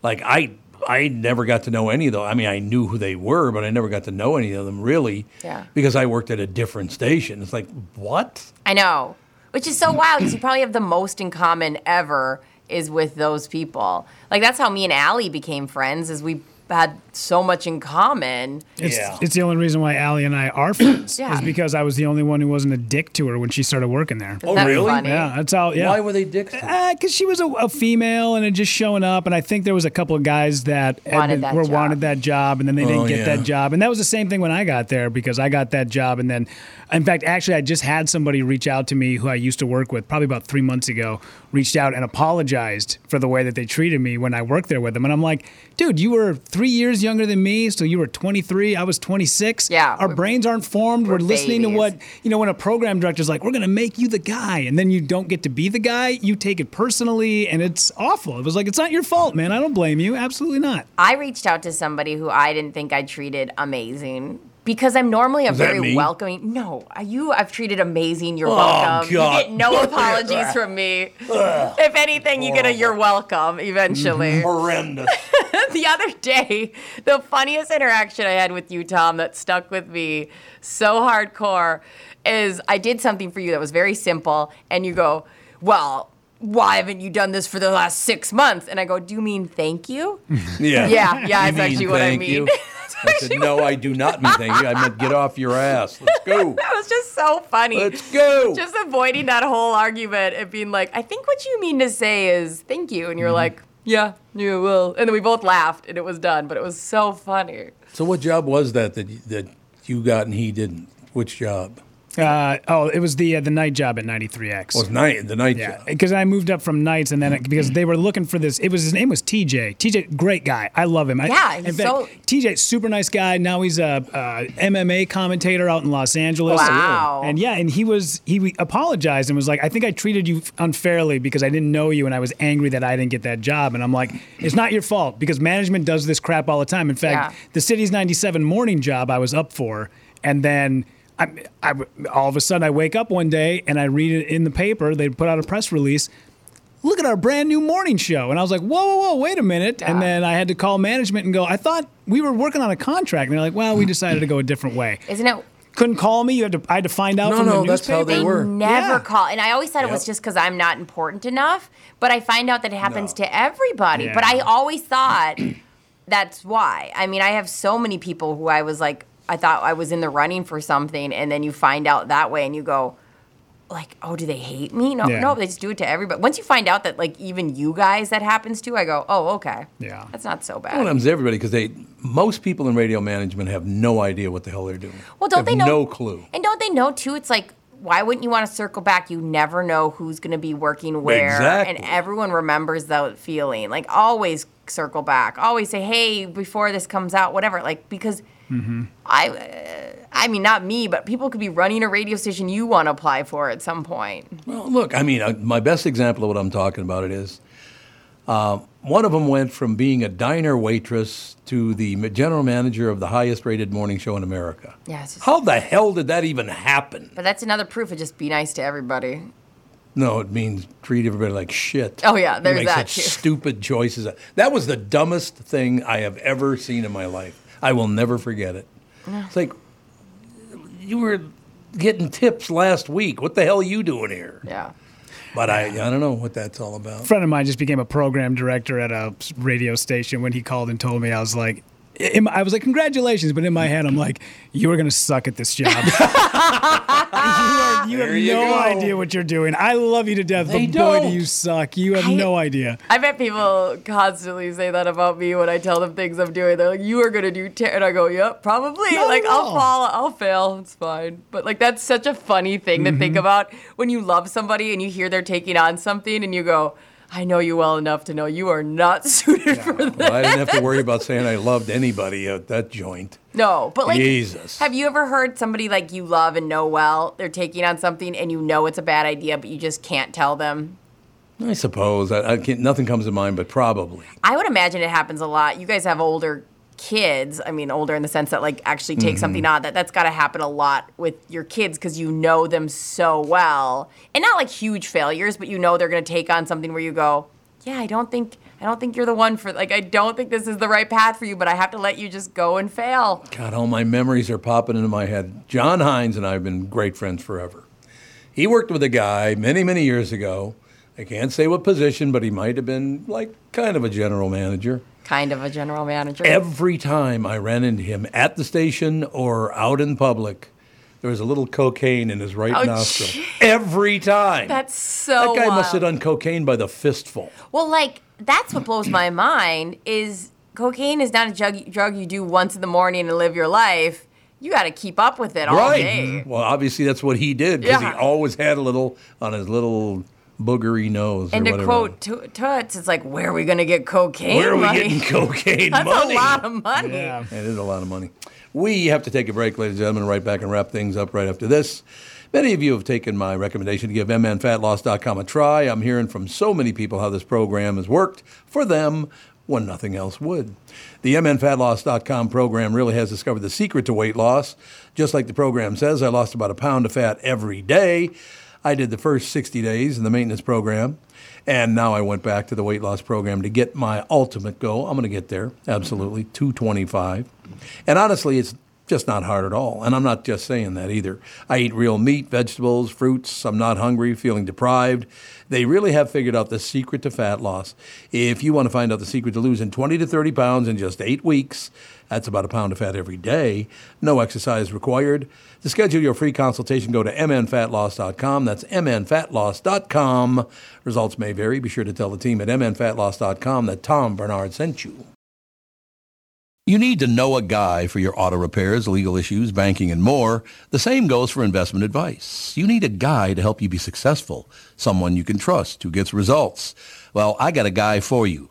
Like I, I never got to know any of them. I mean, I knew who they were, but I never got to know any of them really. Yeah. Because I worked at a different station. It's like what? I know, which is so wild because you probably have the most in common ever is with those people. Like that's how me and Allie became friends. Is we had so much in common. It's, Yeah. it's the only reason why Allie and I are friends. Yeah. Is because I was the only one who wasn't a dick to her when she started working there. Isn't that oh, really? Funny? Yeah, that's how. Yeah. Why were they dicks? to you? Uh, because she was a, a female and had just showing up, and I think there was a couple of guys that Wanted been- that were job. wanted that job, and then they oh, didn't Oh, get yeah. that job, and that was the same thing when I got there because I got that job, and then, in fact, actually, I just had somebody reach out to me who I used to work with probably about three months ago, reached out and apologized for the way that they treated me when I worked there with them, and I'm like, dude, you were three years younger than me, so you were 23, I was 26. Yeah, our brains aren't formed. We're, we're listening to what you know when a program director's like, "We're going to make you the guy," and then you don't get to be the guy, you take it personally, and it's awful. It was like, "It's not your fault, man. I don't blame you. Absolutely not." I reached out to somebody who I didn't think I treated amazing because I'm normally a very welcoming. No, you I've treated amazing. You're Oh, welcome. God. You get no apologies from me. if anything, you get a you're welcome eventually. Horrendous. the other day, the funniest interaction I had with you, Tom, that stuck with me so hardcore is I did something for you that was very simple, and you go, Well, why haven't you done this for the last six months? And I go, do you mean thank you? Yeah. Yeah, yeah, that's actually mean what I mean. you? I said, no, I do not mean thank you. I meant get off your ass. Let's go. That was just so funny. Let's go. Just avoiding that whole argument and being like, I think what you mean to say is thank you. And you're Mm-hmm. like, yeah, you will. And then we both laughed and it was done, but it was so funny. So what job was that that that you got and he didn't? Which job? Uh, oh, it was the uh, the night job at 93X. It Was night the night Yeah, job? because I moved up from nights, and then it, because they were looking for this, it was his name was TJ. TJ, great guy. I love him. I- Yeah, in he's fact, so- TJ, super nice guy. Now he's a, uh MMA commentator out in Los Angeles. Wow. And yeah, and he was he apologized and was like, I think I treated you unfairly because I didn't know you, and I was angry that I didn't get that job. And I'm like, it's not your fault because management does this crap all the time. In fact, Yeah. the Cities 97 morning job I was up for, and then. I, I, all of a sudden, I wake up one day and I read it in the paper. They put out a press release look at our brand new morning show. And I was like, whoa, whoa, whoa, wait a minute. And ah. then I had to call management and go, I thought we were working on a contract. And they're like, well, we decided to go a different way. Isn't it? Couldn't call me. You had to, I had to find out No, from no, the that's how newspaper. they were. Never Yeah. call. And I always thought it was just because I'm not important enough. But I find out that it happens No. to everybody. Yeah. But I always thought that's why. I mean, I have so many people who I was like, I thought I was in the running for something. And then you find out that way and you go, like, oh, do they hate me? No, Yeah. no, they just do it to everybody. Once you find out that, like, even you guys that happens to, I go, oh, okay. Yeah. That's not so bad. Well, it happens to everybody because they most people in radio management have no idea what the hell they're doing. Well, don't have they know? No clue. And don't they know too? It's like, why wouldn't you want to circle back? You never know who's going to be working where, Exactly. and everyone remembers that feeling. Like, always circle back. Always say, "Hey, before this comes out, whatever." Like, because I, uh, I mean, not me, but people could be running a radio station you want to apply for at some point. Well, look, I mean, uh, my best example of what I'm talking about it is uh, one of them went from being a diner waitress to the general manager of the highest rated morning show in America. Yeah, just- How the hell did that even happen? But that's another proof of just be nice to everybody. No, it means treat everybody like shit. Oh, yeah, You there's make that, such too. stupid choices. That was the dumbest thing I have ever seen in my life. I will never forget it. It's like you were getting tips last week. What the hell are you doing here? Yeah. But I, I don't know what that's all about. A friend of mine just became a program director at a radio station. When he called and told me, I was like, in my- I was like, congratulations. But in my head, I'm like, you are going to suck at this job. you are, you have you no go. idea what you're doing. I love you to death, They but boy, do you suck. You have no idea. I bet people constantly say that about me when I tell them things I'm doing. They're like, "You are gonna do," ter-. and I go, "Yep, probably." Not like I'll all. fall, I'll fail. It's fine. But like that's such a funny thing to Mm-hmm. think about when you love somebody and you hear they're taking on something, and you go, "I know you well enough to know you are not suited for that." Well, I didn't have to worry about saying I loved anybody at that joint. No, but like, Jesus. have you ever heard somebody like you love and know well they're taking on something and you know it's a bad idea, but you just can't tell them? I suppose I, I can't, nothing comes to mind, but probably. I would imagine it happens a lot. You guys have older kids. I mean, older in the sense that like actually take something Mm-hmm. on. That that's got to happen a lot with your kids because you know them so well, and not like huge failures, but you know they're going to take on something where you go, yeah, I don't think I don't think you're the one for like I don't think this is the right path for you, but I have to let you just go and fail. God, all my memories are popping into my head. John Hines and I have been great friends forever. He worked with a guy many, many years ago. I can't say what position, but he might have been like kind of a general manager. Kind of a general manager. Every time I ran into him at the station or out in public, there was a little cocaine in his right Oh, nostril. gee. Every time. That's so. that guy must have done cocaine by the fistful. Well, like that's what blows my mind is cocaine is not a drug, drug you do once in the morning and live your life. You got to keep up with it all right. day. Well, obviously that's what he did because Yeah. he always had a little on his little boogery nose. And or to whatever. quote To- Toots, it's like, where are we going to get cocaine Where are we money? getting cocaine That's money? a lot of money. Yeah. It is a lot of money. We have to take a break, ladies and gentlemen, right back and wrap things up right after this. Many of you have taken my recommendation to give mnfatloss.com a try. I'm hearing from so many people how this program has worked for them when nothing else would. The mnfatloss.com program really has discovered the secret to weight loss. Just like the program says, I lost about a pound of fat every day. I did the first 60 days in the maintenance program. And now I went back to the weight loss program to get my ultimate goal. I'm going to get there, absolutely, 225. And honestly, it's Just not hard at all. And I'm not just saying that either. I eat real meat, vegetables, fruits. I'm not hungry, feeling deprived. They really have figured out the secret to fat loss. If you want to find out the secret to losing 20 to 30 pounds in just eight weeks, that's about a pound of fat every day. No exercise required. To schedule your free consultation, go to mnfatloss.com. That's mnfatloss.com. Results may vary. Be sure to tell the team at mnfatloss.com that Tom Barnard sent you. You need to know a guy for your auto repairs, legal issues, banking, and more. The same goes for investment advice. You need a guy to help you be successful, someone you can trust who gets results. Well, I got a guy for you.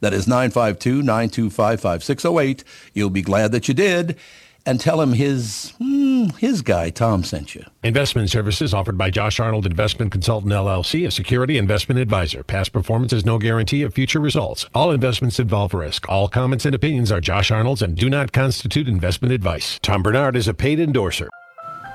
That is 952-925-5608. You'll be glad that you did and tell him his hmm, his guy Tom sent you. Investment services offered by Josh Arnold Investment Consultant LLC, a security investment advisor. Past performance is no guarantee of future results. All investments involve risk. All comments and opinions are Josh Arnold's and do not constitute investment advice. Tom Barnard is a paid endorser.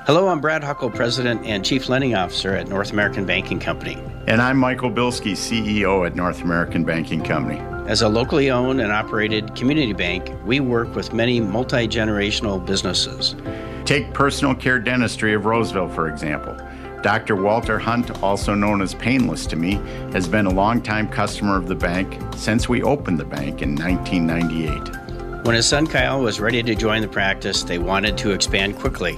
Hello, I'm Brad Huckle, President and Chief Lending Officer at North American Banking Company. And I'm Michael Bilski, CEO at North American Banking Company. As a locally owned and operated community bank, we work with many multi generational businesses. Take personal care dentistry of Roseville, for example. Dr. Walter Hunt, also known as Painless to me, has been a longtime customer of the bank since we opened the bank in 1998. When his son Kyle was ready to join the practice, they wanted to expand quickly.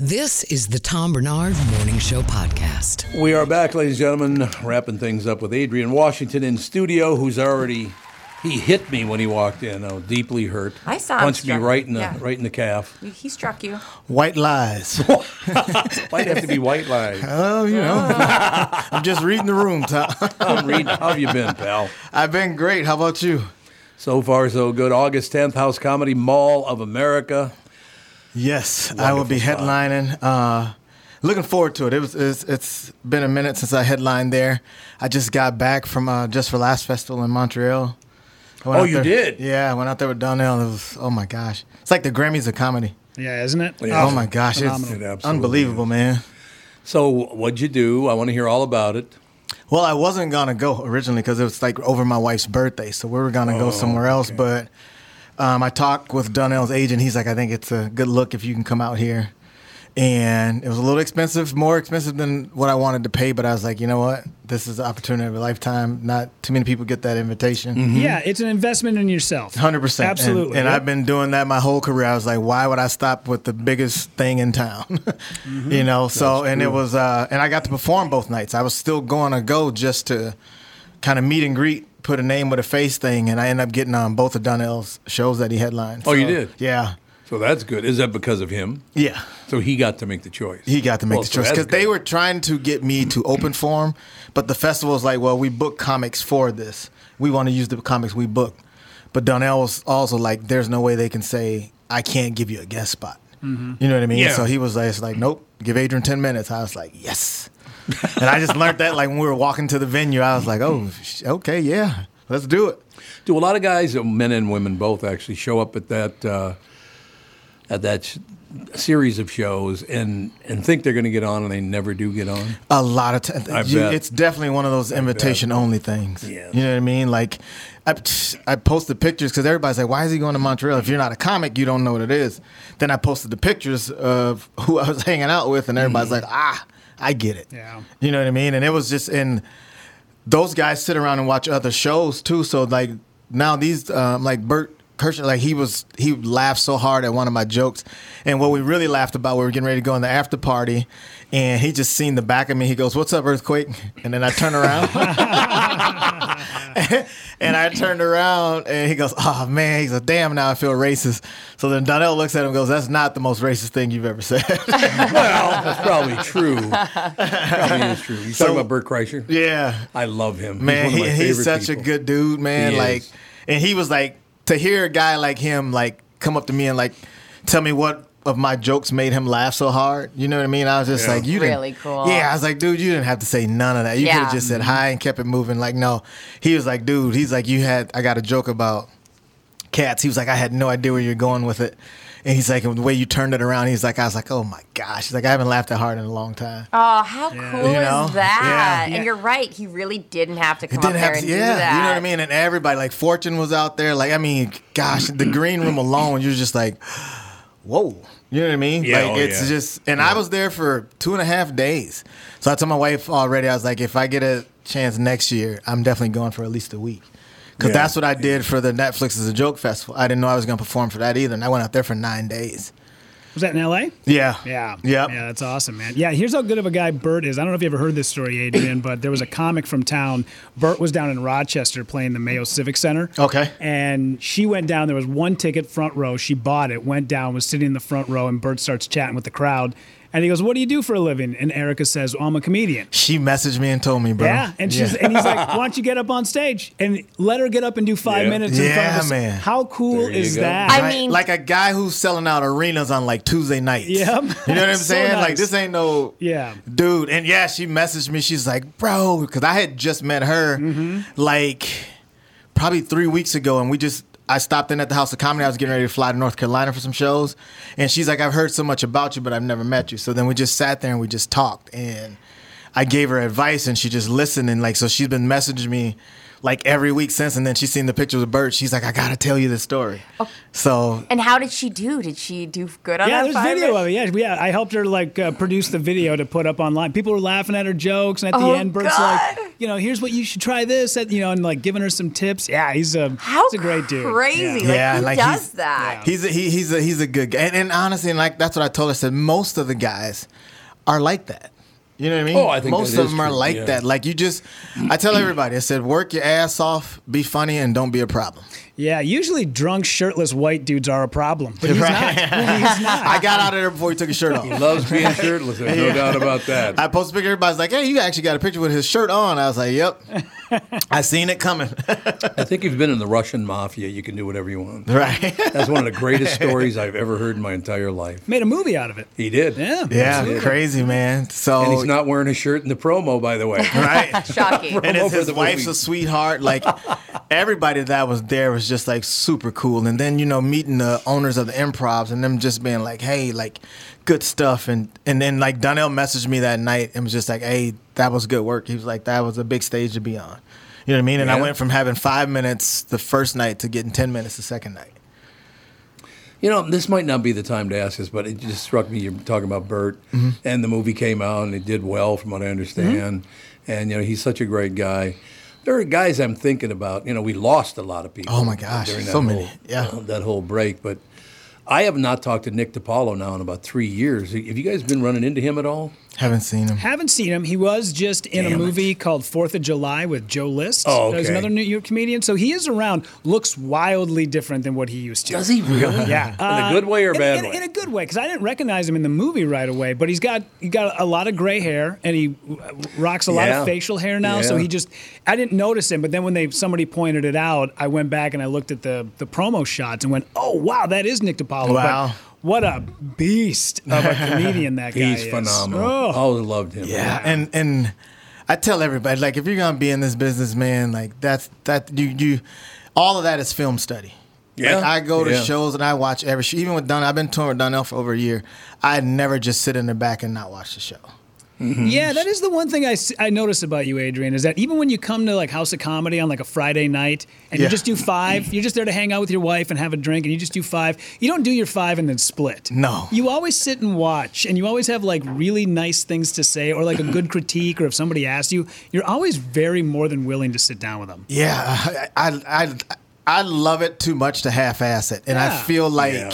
This is the Tom Barnard Morning Show podcast. We are back, ladies and gentlemen, wrapping things up with Adrian Washington in studio, who's already he hit me when he walked in. I was deeply hurt. I saw him Punched me right in the yeah. right in the calf. He- He struck you. White lies. Might have to be white lies. Oh, you know. Oh. I'm just reading the room, Tom. I'm reading. How have you been, pal? I've been great. How about you? So far, so good. August 10th, House Comedy Mall of America. Yes, I will be spot. headlining. Uh, looking forward to it. It was it's, it's been a minute since I headlined there. I just got back from uh, Just for Laughs festival in Montreal. Oh, you there- did? Yeah, I went out there with Donnell. It was oh my gosh, it's like the Grammys of comedy. Yeah, isn't it? Yeah. Oh my gosh, It it's absolutely unbelievable, man. So, what'd you do? I want to hear all about it. Well, I wasn't gonna go originally because it was like over my wife's birthday, so we were gonna Oh, go somewhere else. But um, I talked with Donnell's agent. He's like, I think it's a good look if you can come out here. And it was a little expensive, more expensive than what I wanted to pay. But I was like, you know what? This is the opportunity of a lifetime. Not too many people get that invitation. Yeah, it's an investment in yourself. Hundred percent, Absolutely. And, and Yep. I've been doing that my whole career. I was like, why would I stop with the biggest thing in town? Mm-hmm. You know. So That's and it was, uh, and I got to perform both nights. I was still going to go just to kind of meet and greet, put a name with a face thing, and I ended up getting on both of Donnell's shows that he headlined. Oh, you did? Yeah. So that's good. Is that because of him? Yeah. So he got to make the choice. He got to make Well, the so choice because they were trying to get me to open for him, but the festival was like, "Well, we book comics for this. We want to use the comics we book." But Donnell was also like, "There's no way they can say I can't give you a guest spot." Mm-hmm. You know what I mean? Yeah. So he was like, it's like, "Nope, give Adrian ten minutes." I was like, "Yes," and I just learned that like when we were walking to the venue, I was like, "Oh, okay, yeah, let's do it." Do a lot of guys, uh, men and women both, actually show up at that uh, at that sh- series of shows and and think they're going to get on and they never do get on? A lot of times, it's definitely one of those invitation only things. Yeah. You know what I mean? Like, I, I posted pictures because everybody's like, "Why is he going to Montreal?" If you're not a comic, you don't know what it is. Then I posted the pictures of who I was hanging out with, and everybody's like, "Ah, I get it." Yeah. You know what I mean? And it was just in those guys sit around and watch other shows too. So like now these um, like Bert Kreischer, like he was he laughed so hard at one of my jokes, and what we really laughed about, we were getting ready to go in the after party, and he just seen the back of me. He goes, "What's up, earthquake?" And then I turn around. And I turned around and he goes, Oh man, he's like, damn, now I feel racist. So then Donnell looks at him and goes, That's not the most racist thing you've ever said. well, that's probably true. probably is true. You So- talking about Bert Kreischer? Yeah. I love him. man, he's, he, he's such people. a good dude, man. He like, is. and he was like, to hear a guy like him like come up to me and like tell me what of my jokes made him laugh so hard. You know what I mean? I was just Yeah. like, you didn't. Really cool. Yeah, I was like, dude, you didn't have to say none of that. You could have just said hi and kept it moving. Like, no, he was like, dude, he's like, you had. I got a joke about cats. He was like, I had no idea where you're going with it. And he's like, the way you turned it around, he's like, I was like, oh my gosh. He's like, I haven't laughed that hard in a long time. Oh, how cool You know? is that? Yeah. And you're right. He really didn't have to come up didn't there have and to, do yeah, that. you know what I mean. And everybody, like Fortune, was out there. Like, I mean, gosh, the green room alone, you're just like, whoa. You know what I mean? Yeah, like oh, it's yeah. just, and I was there for two and a half days. So I told my wife already. I was like, if I get a chance next year, I'm definitely going for at least a week. Because Yeah. that's what I did for the Netflix Is a Joke festival. I didn't know I was going to perform for that either, and I went out there for nine days. Was that in L.A.? Yeah. Yeah. Yep. Yeah, that's awesome, man. Yeah, here's how good of a guy Bert is. I don't know if you ever heard this story, Adrian, but there was a comic from town. Bert was down in Rochester playing the Mayo Civic Center. Okay. And she went down. There was one ticket front row. She bought it, went down, was sitting in the front row, and Bert starts chatting with the crowd. And he goes, "What do you do for a living?" And Erica says, well, "I'm a comedian." She messaged me and told me, bro. Yeah, and she's and he's like, "Why don't you get up on stage and let her get up and do five Yeah. minutes in front Yeah, of us?" man. How cool is go. that? I mean- like a guy who's selling out arenas on like Tuesday nights. Yep. You know what I'm So saying? Like this ain't no Yeah. dude. And yeah, she messaged me. She's like, bro, because I had just met her Mm-hmm. like probably three weeks ago, and we just I stopped in at the House of Comedy. I was getting ready to fly to North Carolina for some shows, and she's like, I've heard so much about you, but I've never met you. So then we just sat there and we just talked, and I gave her advice, and she just listened, and like so she's been messaging me. Like every week since, and then she's seen the pictures of Bert. She's like, I gotta tell you this story. So And how did she do? Did she do good on Yeah, that there's five video minutes? of it. Yeah, yeah. I helped her like uh, produce the video to put up online. People were laughing at her jokes, and at the Oh, end, Bert's God. like, you know, here's what you should try this, at, you know, and like giving her some tips. Yeah, he's a How he's a great dude. crazy! Yeah. Like Yeah, who like, does he's- that? He's a, he, he's a he's a good guy, and, and honestly, and like that's what I told her. I said most of the guys are like that. You know what I mean? Oh, I think most that of is them are true, like yeah. that. Like you just, I tell everybody, I said, work your ass off, be funny, and don't be a problem. Yeah, usually drunk, shirtless white dudes are a problem, but he's not. He's not. I got out of there before he took his shirt off. He loves being shirtless. There's no doubt about that. I posted a picture. Everybody's like, "Hey, you actually got a picture with his shirt on." I was like, "Yep, I seen it coming." I think if you've been in the Russian mafia, you can do whatever you want. right? That's one of the greatest stories I've ever heard in my entire life. Made a movie out of it. He did. Yeah. yeah, crazy man. So And he's not wearing a shirt in the promo, by the way. right. Shocking. and it's his the wife's movie. a sweetheart. Like everybody that was there was just like super cool. And then you know meeting the owners of the improvs and them just being like, hey, like good stuff. And and then like Donnell messaged me that night and was just like, hey, that was good work. He was like, that was a big stage to be on. You know what I mean? And I went from having five minutes the first night to getting ten minutes the second night. You know, this might not be the time to ask this, but it just struck me. You're talking about Bert, Mm-hmm. and the movie came out and it did well, from what I understand. And you know, he's such a great guy. There are guys I'm thinking about. You know, we lost a lot of people. Oh, my gosh, so whole, many. Yeah. uh, that whole break. But I have not talked to Nick DiPaolo now in about three years. Have you guys been running into him at all? Haven't seen him. Haven't seen him. He was just in Damn a it. movie called Fourth of July with Joe List. Oh, There's okay. another New York comedian. So he is around. Looks wildly different than what he used to. Does he really? Yeah. In a good way or a in- bad in, way? In a good way, because I didn't recognize him in the movie right away. But he's got he got a lot of gray hair, and he uh, rocks a lot Yeah. of facial hair now. So he just I didn't notice him. But then when they somebody pointed it out, I went back and I looked at the the promo shots and went, oh wow, that is Nick DiPaolo. But Wow. what a beast of a comedian that guy He's is. phenomenal. Oh. Always loved him. Yeah, and and I tell everybody like if you're gonna be in this business, man, like that's that you you all of that is film study. Yeah. Like I go to Yeah. shows and I watch every show. Even with Don, I've been touring with Donnell for over a year. I never just sit in the back and not watch the show. Mm-hmm. Yeah, that is the one thing I, I notice about you, Adrian, is that even when you come to like House of Comedy on like a Friday night and you just do five, you're just there to hang out with your wife and have a drink and you just do five. You don't do your five and then split. No. You always sit and watch and you always have like really nice things to say or like a good critique or if somebody asks you, you're always very more than willing to sit down with them. Yeah, I I I, I love it too much to half-ass it, and I feel like Yeah.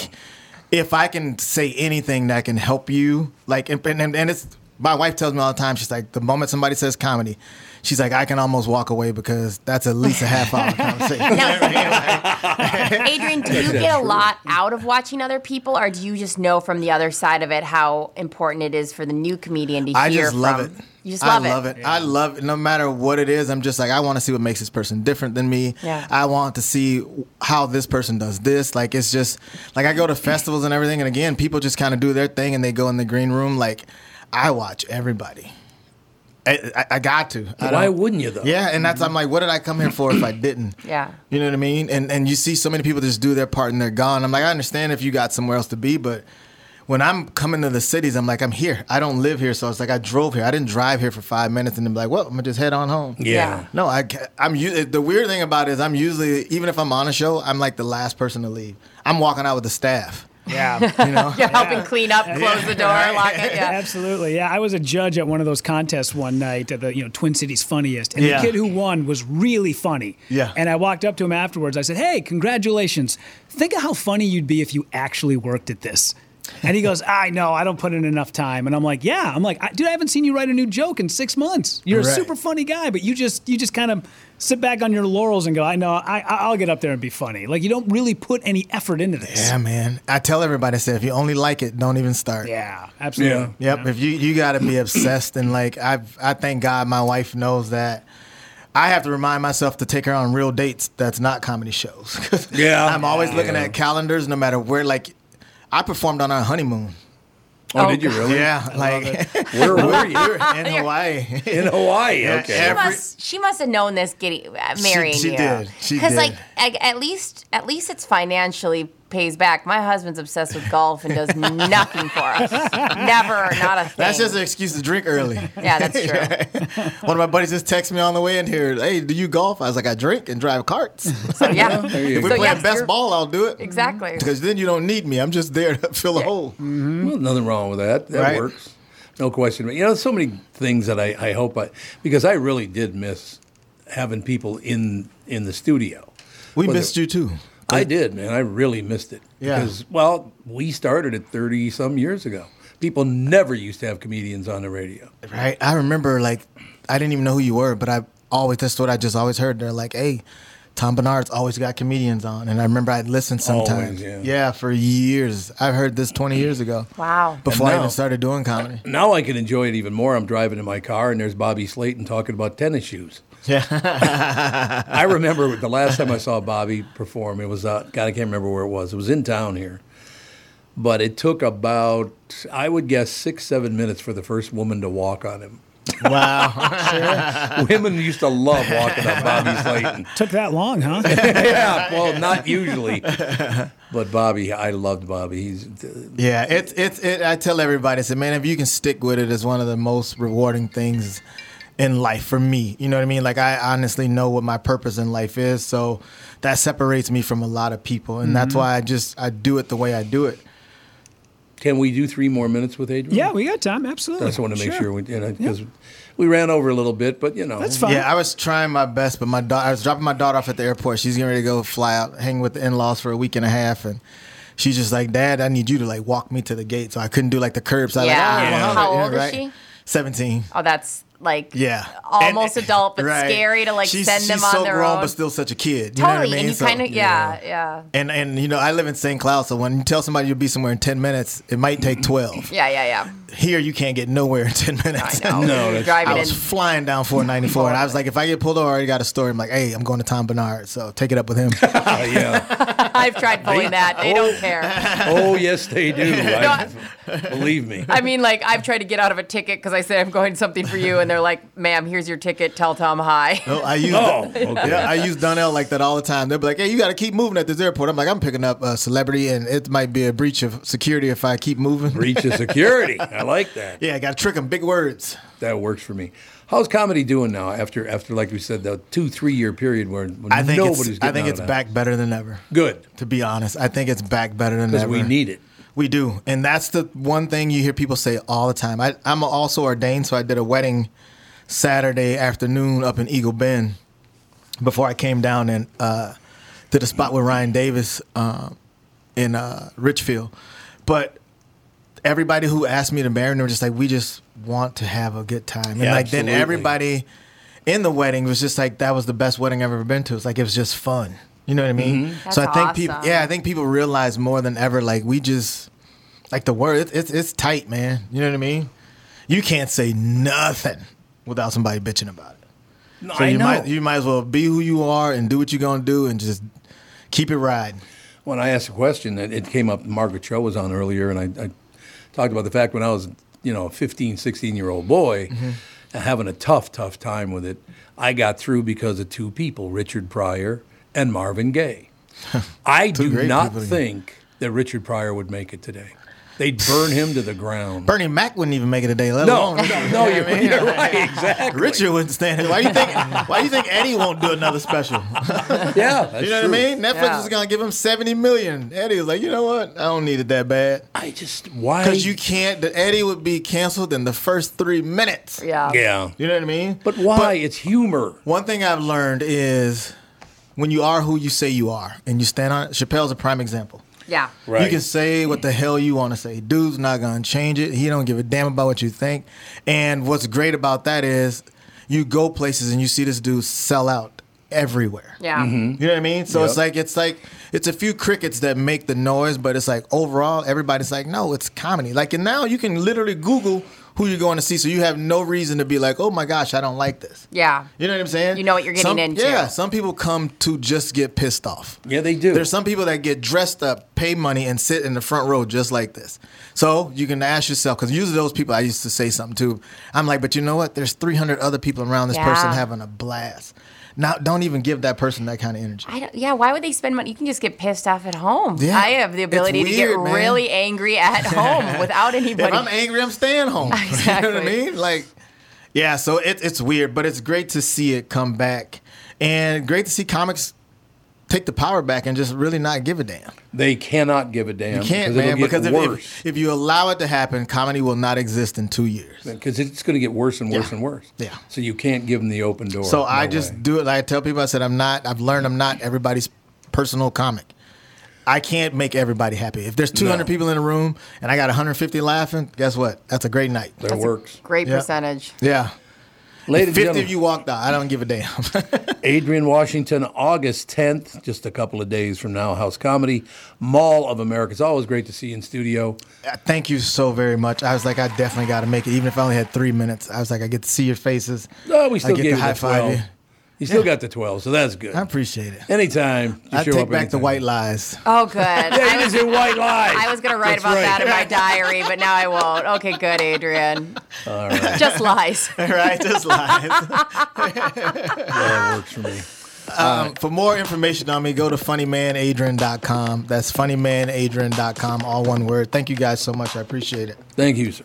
if I can say anything that can help you, like, and, and, and it's my wife tells me all the time. She's like, the moment somebody says comedy, she's like, I can almost walk away because that's at least a half hour conversation. Adrian, do you get a lot out of watching other people, or do you just know from the other side of it how important it is for the new comedian to hear I just love from? it. You just love I it. love it. I love it. No matter what it is, I'm just like, I want to see what makes this person different than me. Yeah. I want to see how this person does this. Like, it's just, like, I go to festivals and everything, and again, people just kind of do their thing and they go in the green room. Like, I watch everybody. I, I, I got to. I Why wouldn't you though? Yeah, and that's I'm mm-hmm. like, what did I come here for if I didn't? Yeah. You know what I mean? And and you see so many people just do their part and they're gone. I'm like, I understand if you got somewhere else to be, but when I'm coming to the cities, I'm like, I'm here. I don't live here, so it's like I drove here. I didn't drive here for five minutes and then be like, well, I'm gonna just head on home. Yeah. No, I I'm u- the weird thing about it is I'm usually even if I'm on a show, I'm like the last person to leave. I'm walking out with the staff. Yeah. You know? You're helping clean up, close the door, lock it. Yeah. Absolutely, yeah. I was a judge at one of those contests one night at the you know Twin Cities Funniest, and Yeah. the kid who won was really funny. Yeah. And I walked up to him afterwards. I said, "Hey, congratulations! Think of how funny you'd be if you actually worked at this." And he goes, "I know, I don't put in enough time." And I'm like, "Yeah." I'm like, "Dude, I haven't seen you write a new joke in six months. You're a super funny guy, but you just you just kind of sit back on your laurels and go, I know, I I'll get up there and be funny. Like you don't really put any effort into this." Yeah, man. I tell everybody, I say, if you only like it, don't even start. Yeah, absolutely. Yep. If you you got to be obsessed and like I I thank God my wife knows that. I have to remind myself to take her on real dates. That's not comedy shows. Yeah. I'm always looking Yeah. at calendars, no matter where. Like, I performed on our honeymoon. Oh, did you really? Yeah, like Where were you? in Hawaii. In Hawaii. Okay. She every- must, she must have known this getting uh, marrying she you. did. She Because like at, at least at least it's financially pays back. My husband's obsessed with golf and does nothing for us. Never, not a thing. That's just an excuse to drink early. yeah, that's true. One of my buddies just texted me on the way in here. Hey, do you golf? I was like, I drink and drive carts. So yeah, There if we're go. So, playing yes, best ball, I'll do it. exactly. Because then you don't need me. I'm just there to fill a hole. Mm-hmm. Well, nothing wrong with that. That Right. works. No question. But you know, so many things that I, I hope I because I really did miss having people in in the studio. We Whether- missed you too. I did, man. I really missed it. Yeah. Because well, we started it thirty some years ago. People never used to have comedians on the radio. Right. I remember like I didn't even know who you were, but I always that's what I just always heard. They're like, "Hey, Tom Barnard's always got comedians on," and I remember I'd listen sometimes. Always, yeah. for years. I've heard this 20 years ago. Wow. Before I even started doing comedy. Now I can enjoy it even more. I'm driving in my car and there's Bobby Slayton talking about tennis shoes. Yeah. I remember the last time I saw Bobby perform. It was uh, God, I can't remember where it was. It was in town here, but it took about I would guess six, seven minutes for the first woman to walk on him. wow. Women used to love walking on Bobby Slayton. Took that long, huh? yeah, well, not usually, but Bobby, I loved Bobby. He's Yeah, it's it's it, I tell everybody, I said, man, if you can stick with it, it's one of the most rewarding things in life for me. You know what I mean? Like I honestly know what my purpose in life is, so that separates me from a lot of people, and that's why I just I do it the way I do it. Can we do three more minutes with Adrian? yeah, we got time. Absolutely. I just want to make sure, we, you know, because we ran over a little bit, but you know, That's fine. Yeah, I was trying my best, but my daughter, I was dropping my daughter off at the airport. She's getting ready to go fly out, hang with the in-laws for a week and a half, and she's just like, "Dad, I need you to like walk me to the gate." So I couldn't do like the curbside. Yeah. Like, "Ah, Yeah. well, How yeah, old is right?" she? Seventeen. Oh, that's like Yeah, almost And- adult, but right. scary to like she's, send them she's on so their grown, own. but still such a kid. You totally, know what I mean? and you So- kind of yeah, yeah, And and you know, I live in St. Cloud, so when you tell somebody you'll be somewhere in ten minutes, it might take mm-hmm. twelve. yeah, yeah, yeah. Here, you can't get nowhere in ten minutes. I know. No, You're driving I was in. flying down 494, and I was like, if I get pulled over, I already got a story. I'm like, hey, I'm going to Tom Barnard, so take it up with him. Oh, yeah. I've tried pulling that. They don't oh. care. Oh, yes, they do. I, believe me. I mean, like I've tried to get out of a ticket because I said I'm going something for you, and they're like, "Ma'am, here's your ticket. Tell Tom hi." No, I use Oh, okay. yeah, I use Donnell like that all the time. They'll be like, "Hey, you got to keep moving at this airport." I'm like, "I'm picking up a celebrity, and it might be a breach of security if I keep moving." Breach of security. I like that. yeah, I got to trick them. Big words. That works for me. How's comedy doing now after after like we said the two three year period where when I think nobody's it's, I think it's back better than ever. Good To be honest, I think it's back better than because ever. we need it. We do, and that's the one thing you hear people say all the time. I, I'm also ordained, so I did a wedding Saturday afternoon up in Eagle Bend before I came down and uh, did a spot with Ryan Davis uh, in uh, Richfield. But everybody who asked me to marry, they were just like, "We just want to have a good time," and Yeah, like then everybody in the wedding was just like, "That was the best wedding I've ever been to." It's like it was just fun. You know what I mean? Mm-hmm. so I That's think people, yeah, I think people realize more than ever, like we just like the word. It's, it's it's tight, man. You know what I mean? You can't say nothing without somebody bitching about it. No, So I you know. might you might as well be who you are and do what you're gonna do and just keep it riding. when I asked a question, it, it came up. Margaret Cho was on earlier, and I, I talked about the fact when I was, you know, a 15, 16 year old boy, Mm-hmm. having a tough, tough time with it. I got through because of two people, Richard Pryor and Marvin Gaye. I do not people. think that Richard Pryor would make it today. They'd burn him to the ground. Bernie Mac wouldn't even make it a day, let No, alone no, no, you're, you're right, exactly. Richard wouldn't stand it. Why do you think? Why do you think Eddie won't do another special? Yeah, that's you know true. what I mean? Netflix Yeah. is gonna give him seventy million. Eddie's like, you know what? I don't need it that bad. I just why? Because you can't. The Eddie would be canceled in the first three minutes. Yeah. yeah, You know what I mean? but why? it's humor. One thing I've learned is when you are who you say you are and you stand on it. Chappelle's a prime example. Yeah. Right. You can say what the hell you want to say. Dude's not gonna change it. He don't give a damn about what you think. And what's great about that is you go places and you see this dude sell out everywhere. Yeah. Mm-hmm. You know what I mean? So Yep. it's like it's like it's a few crickets that make the noise, but it's like overall everybody's like, no, it's comedy. Like and now you can literally Google who you're going to see, so you have no reason to be like, oh my gosh, I don't like this. Yeah. You know what I'm saying? You know what you're getting Some- into. Yeah, some people come to just get pissed off. Yeah, they do. There's some people that get dressed up, pay money, and sit in the front row just like this. So you can ask yourself, because usually those people, I used to say something too. I'm like, but you know what? There's 300 other people around this person having a blast. Now, don't even give that person that kind of energy. I don't, yeah, why would they spend money? You can just get pissed off at home. Yeah. I have the ability to get man. really angry at home without anybody. If. I'm angry, I'm staying home. you know what I mean? Like, yeah. So it, it's weird, but it's great to see it come back, and great to see comics take the power back and just really not give a damn. They cannot give a damn. You can't, because man, because if, if, if you allow it to happen, comedy will not exist in two years. because it's going to get worse and worse Yeah. and worse. Yeah. So you can't give them the open door. So I just way. do it. Like I tell people, I said, I'm not. I've learned I'm not everybody's personal comic. I can't make everybody happy. If there's 200 No. people in a room and I got 150 laughing, guess what? That's a great night. that works. Great Yeah. percentage. Yeah. Ladies and 50 gentlemen, of you walked out. I don't give a damn. Adrian Washington, August 10th, just a couple of days from now, House Comedy, Mall of America. It's always great to see you in studio. Uh, Thank you so very much. I was like, I definitely got to make it, even if I only had three minutes. I was like, I get to see your faces. Oh, we still I get gave to high five you. You still got the 12, so that's good. I appreciate it. Anytime. You I show take up back the white lies. Oh, good. Yeah, I you was, just white lies. I was going to write That's about right. that in my diary, but now I won't. Okay, good, Adrian. All right. Just lies. right? Just lies. that works for me. Um, for more information on me, go to funnymanadrian.com. That's funnymanadrian.com, all one word. Thank you guys so much. I appreciate it. Thank you, sir.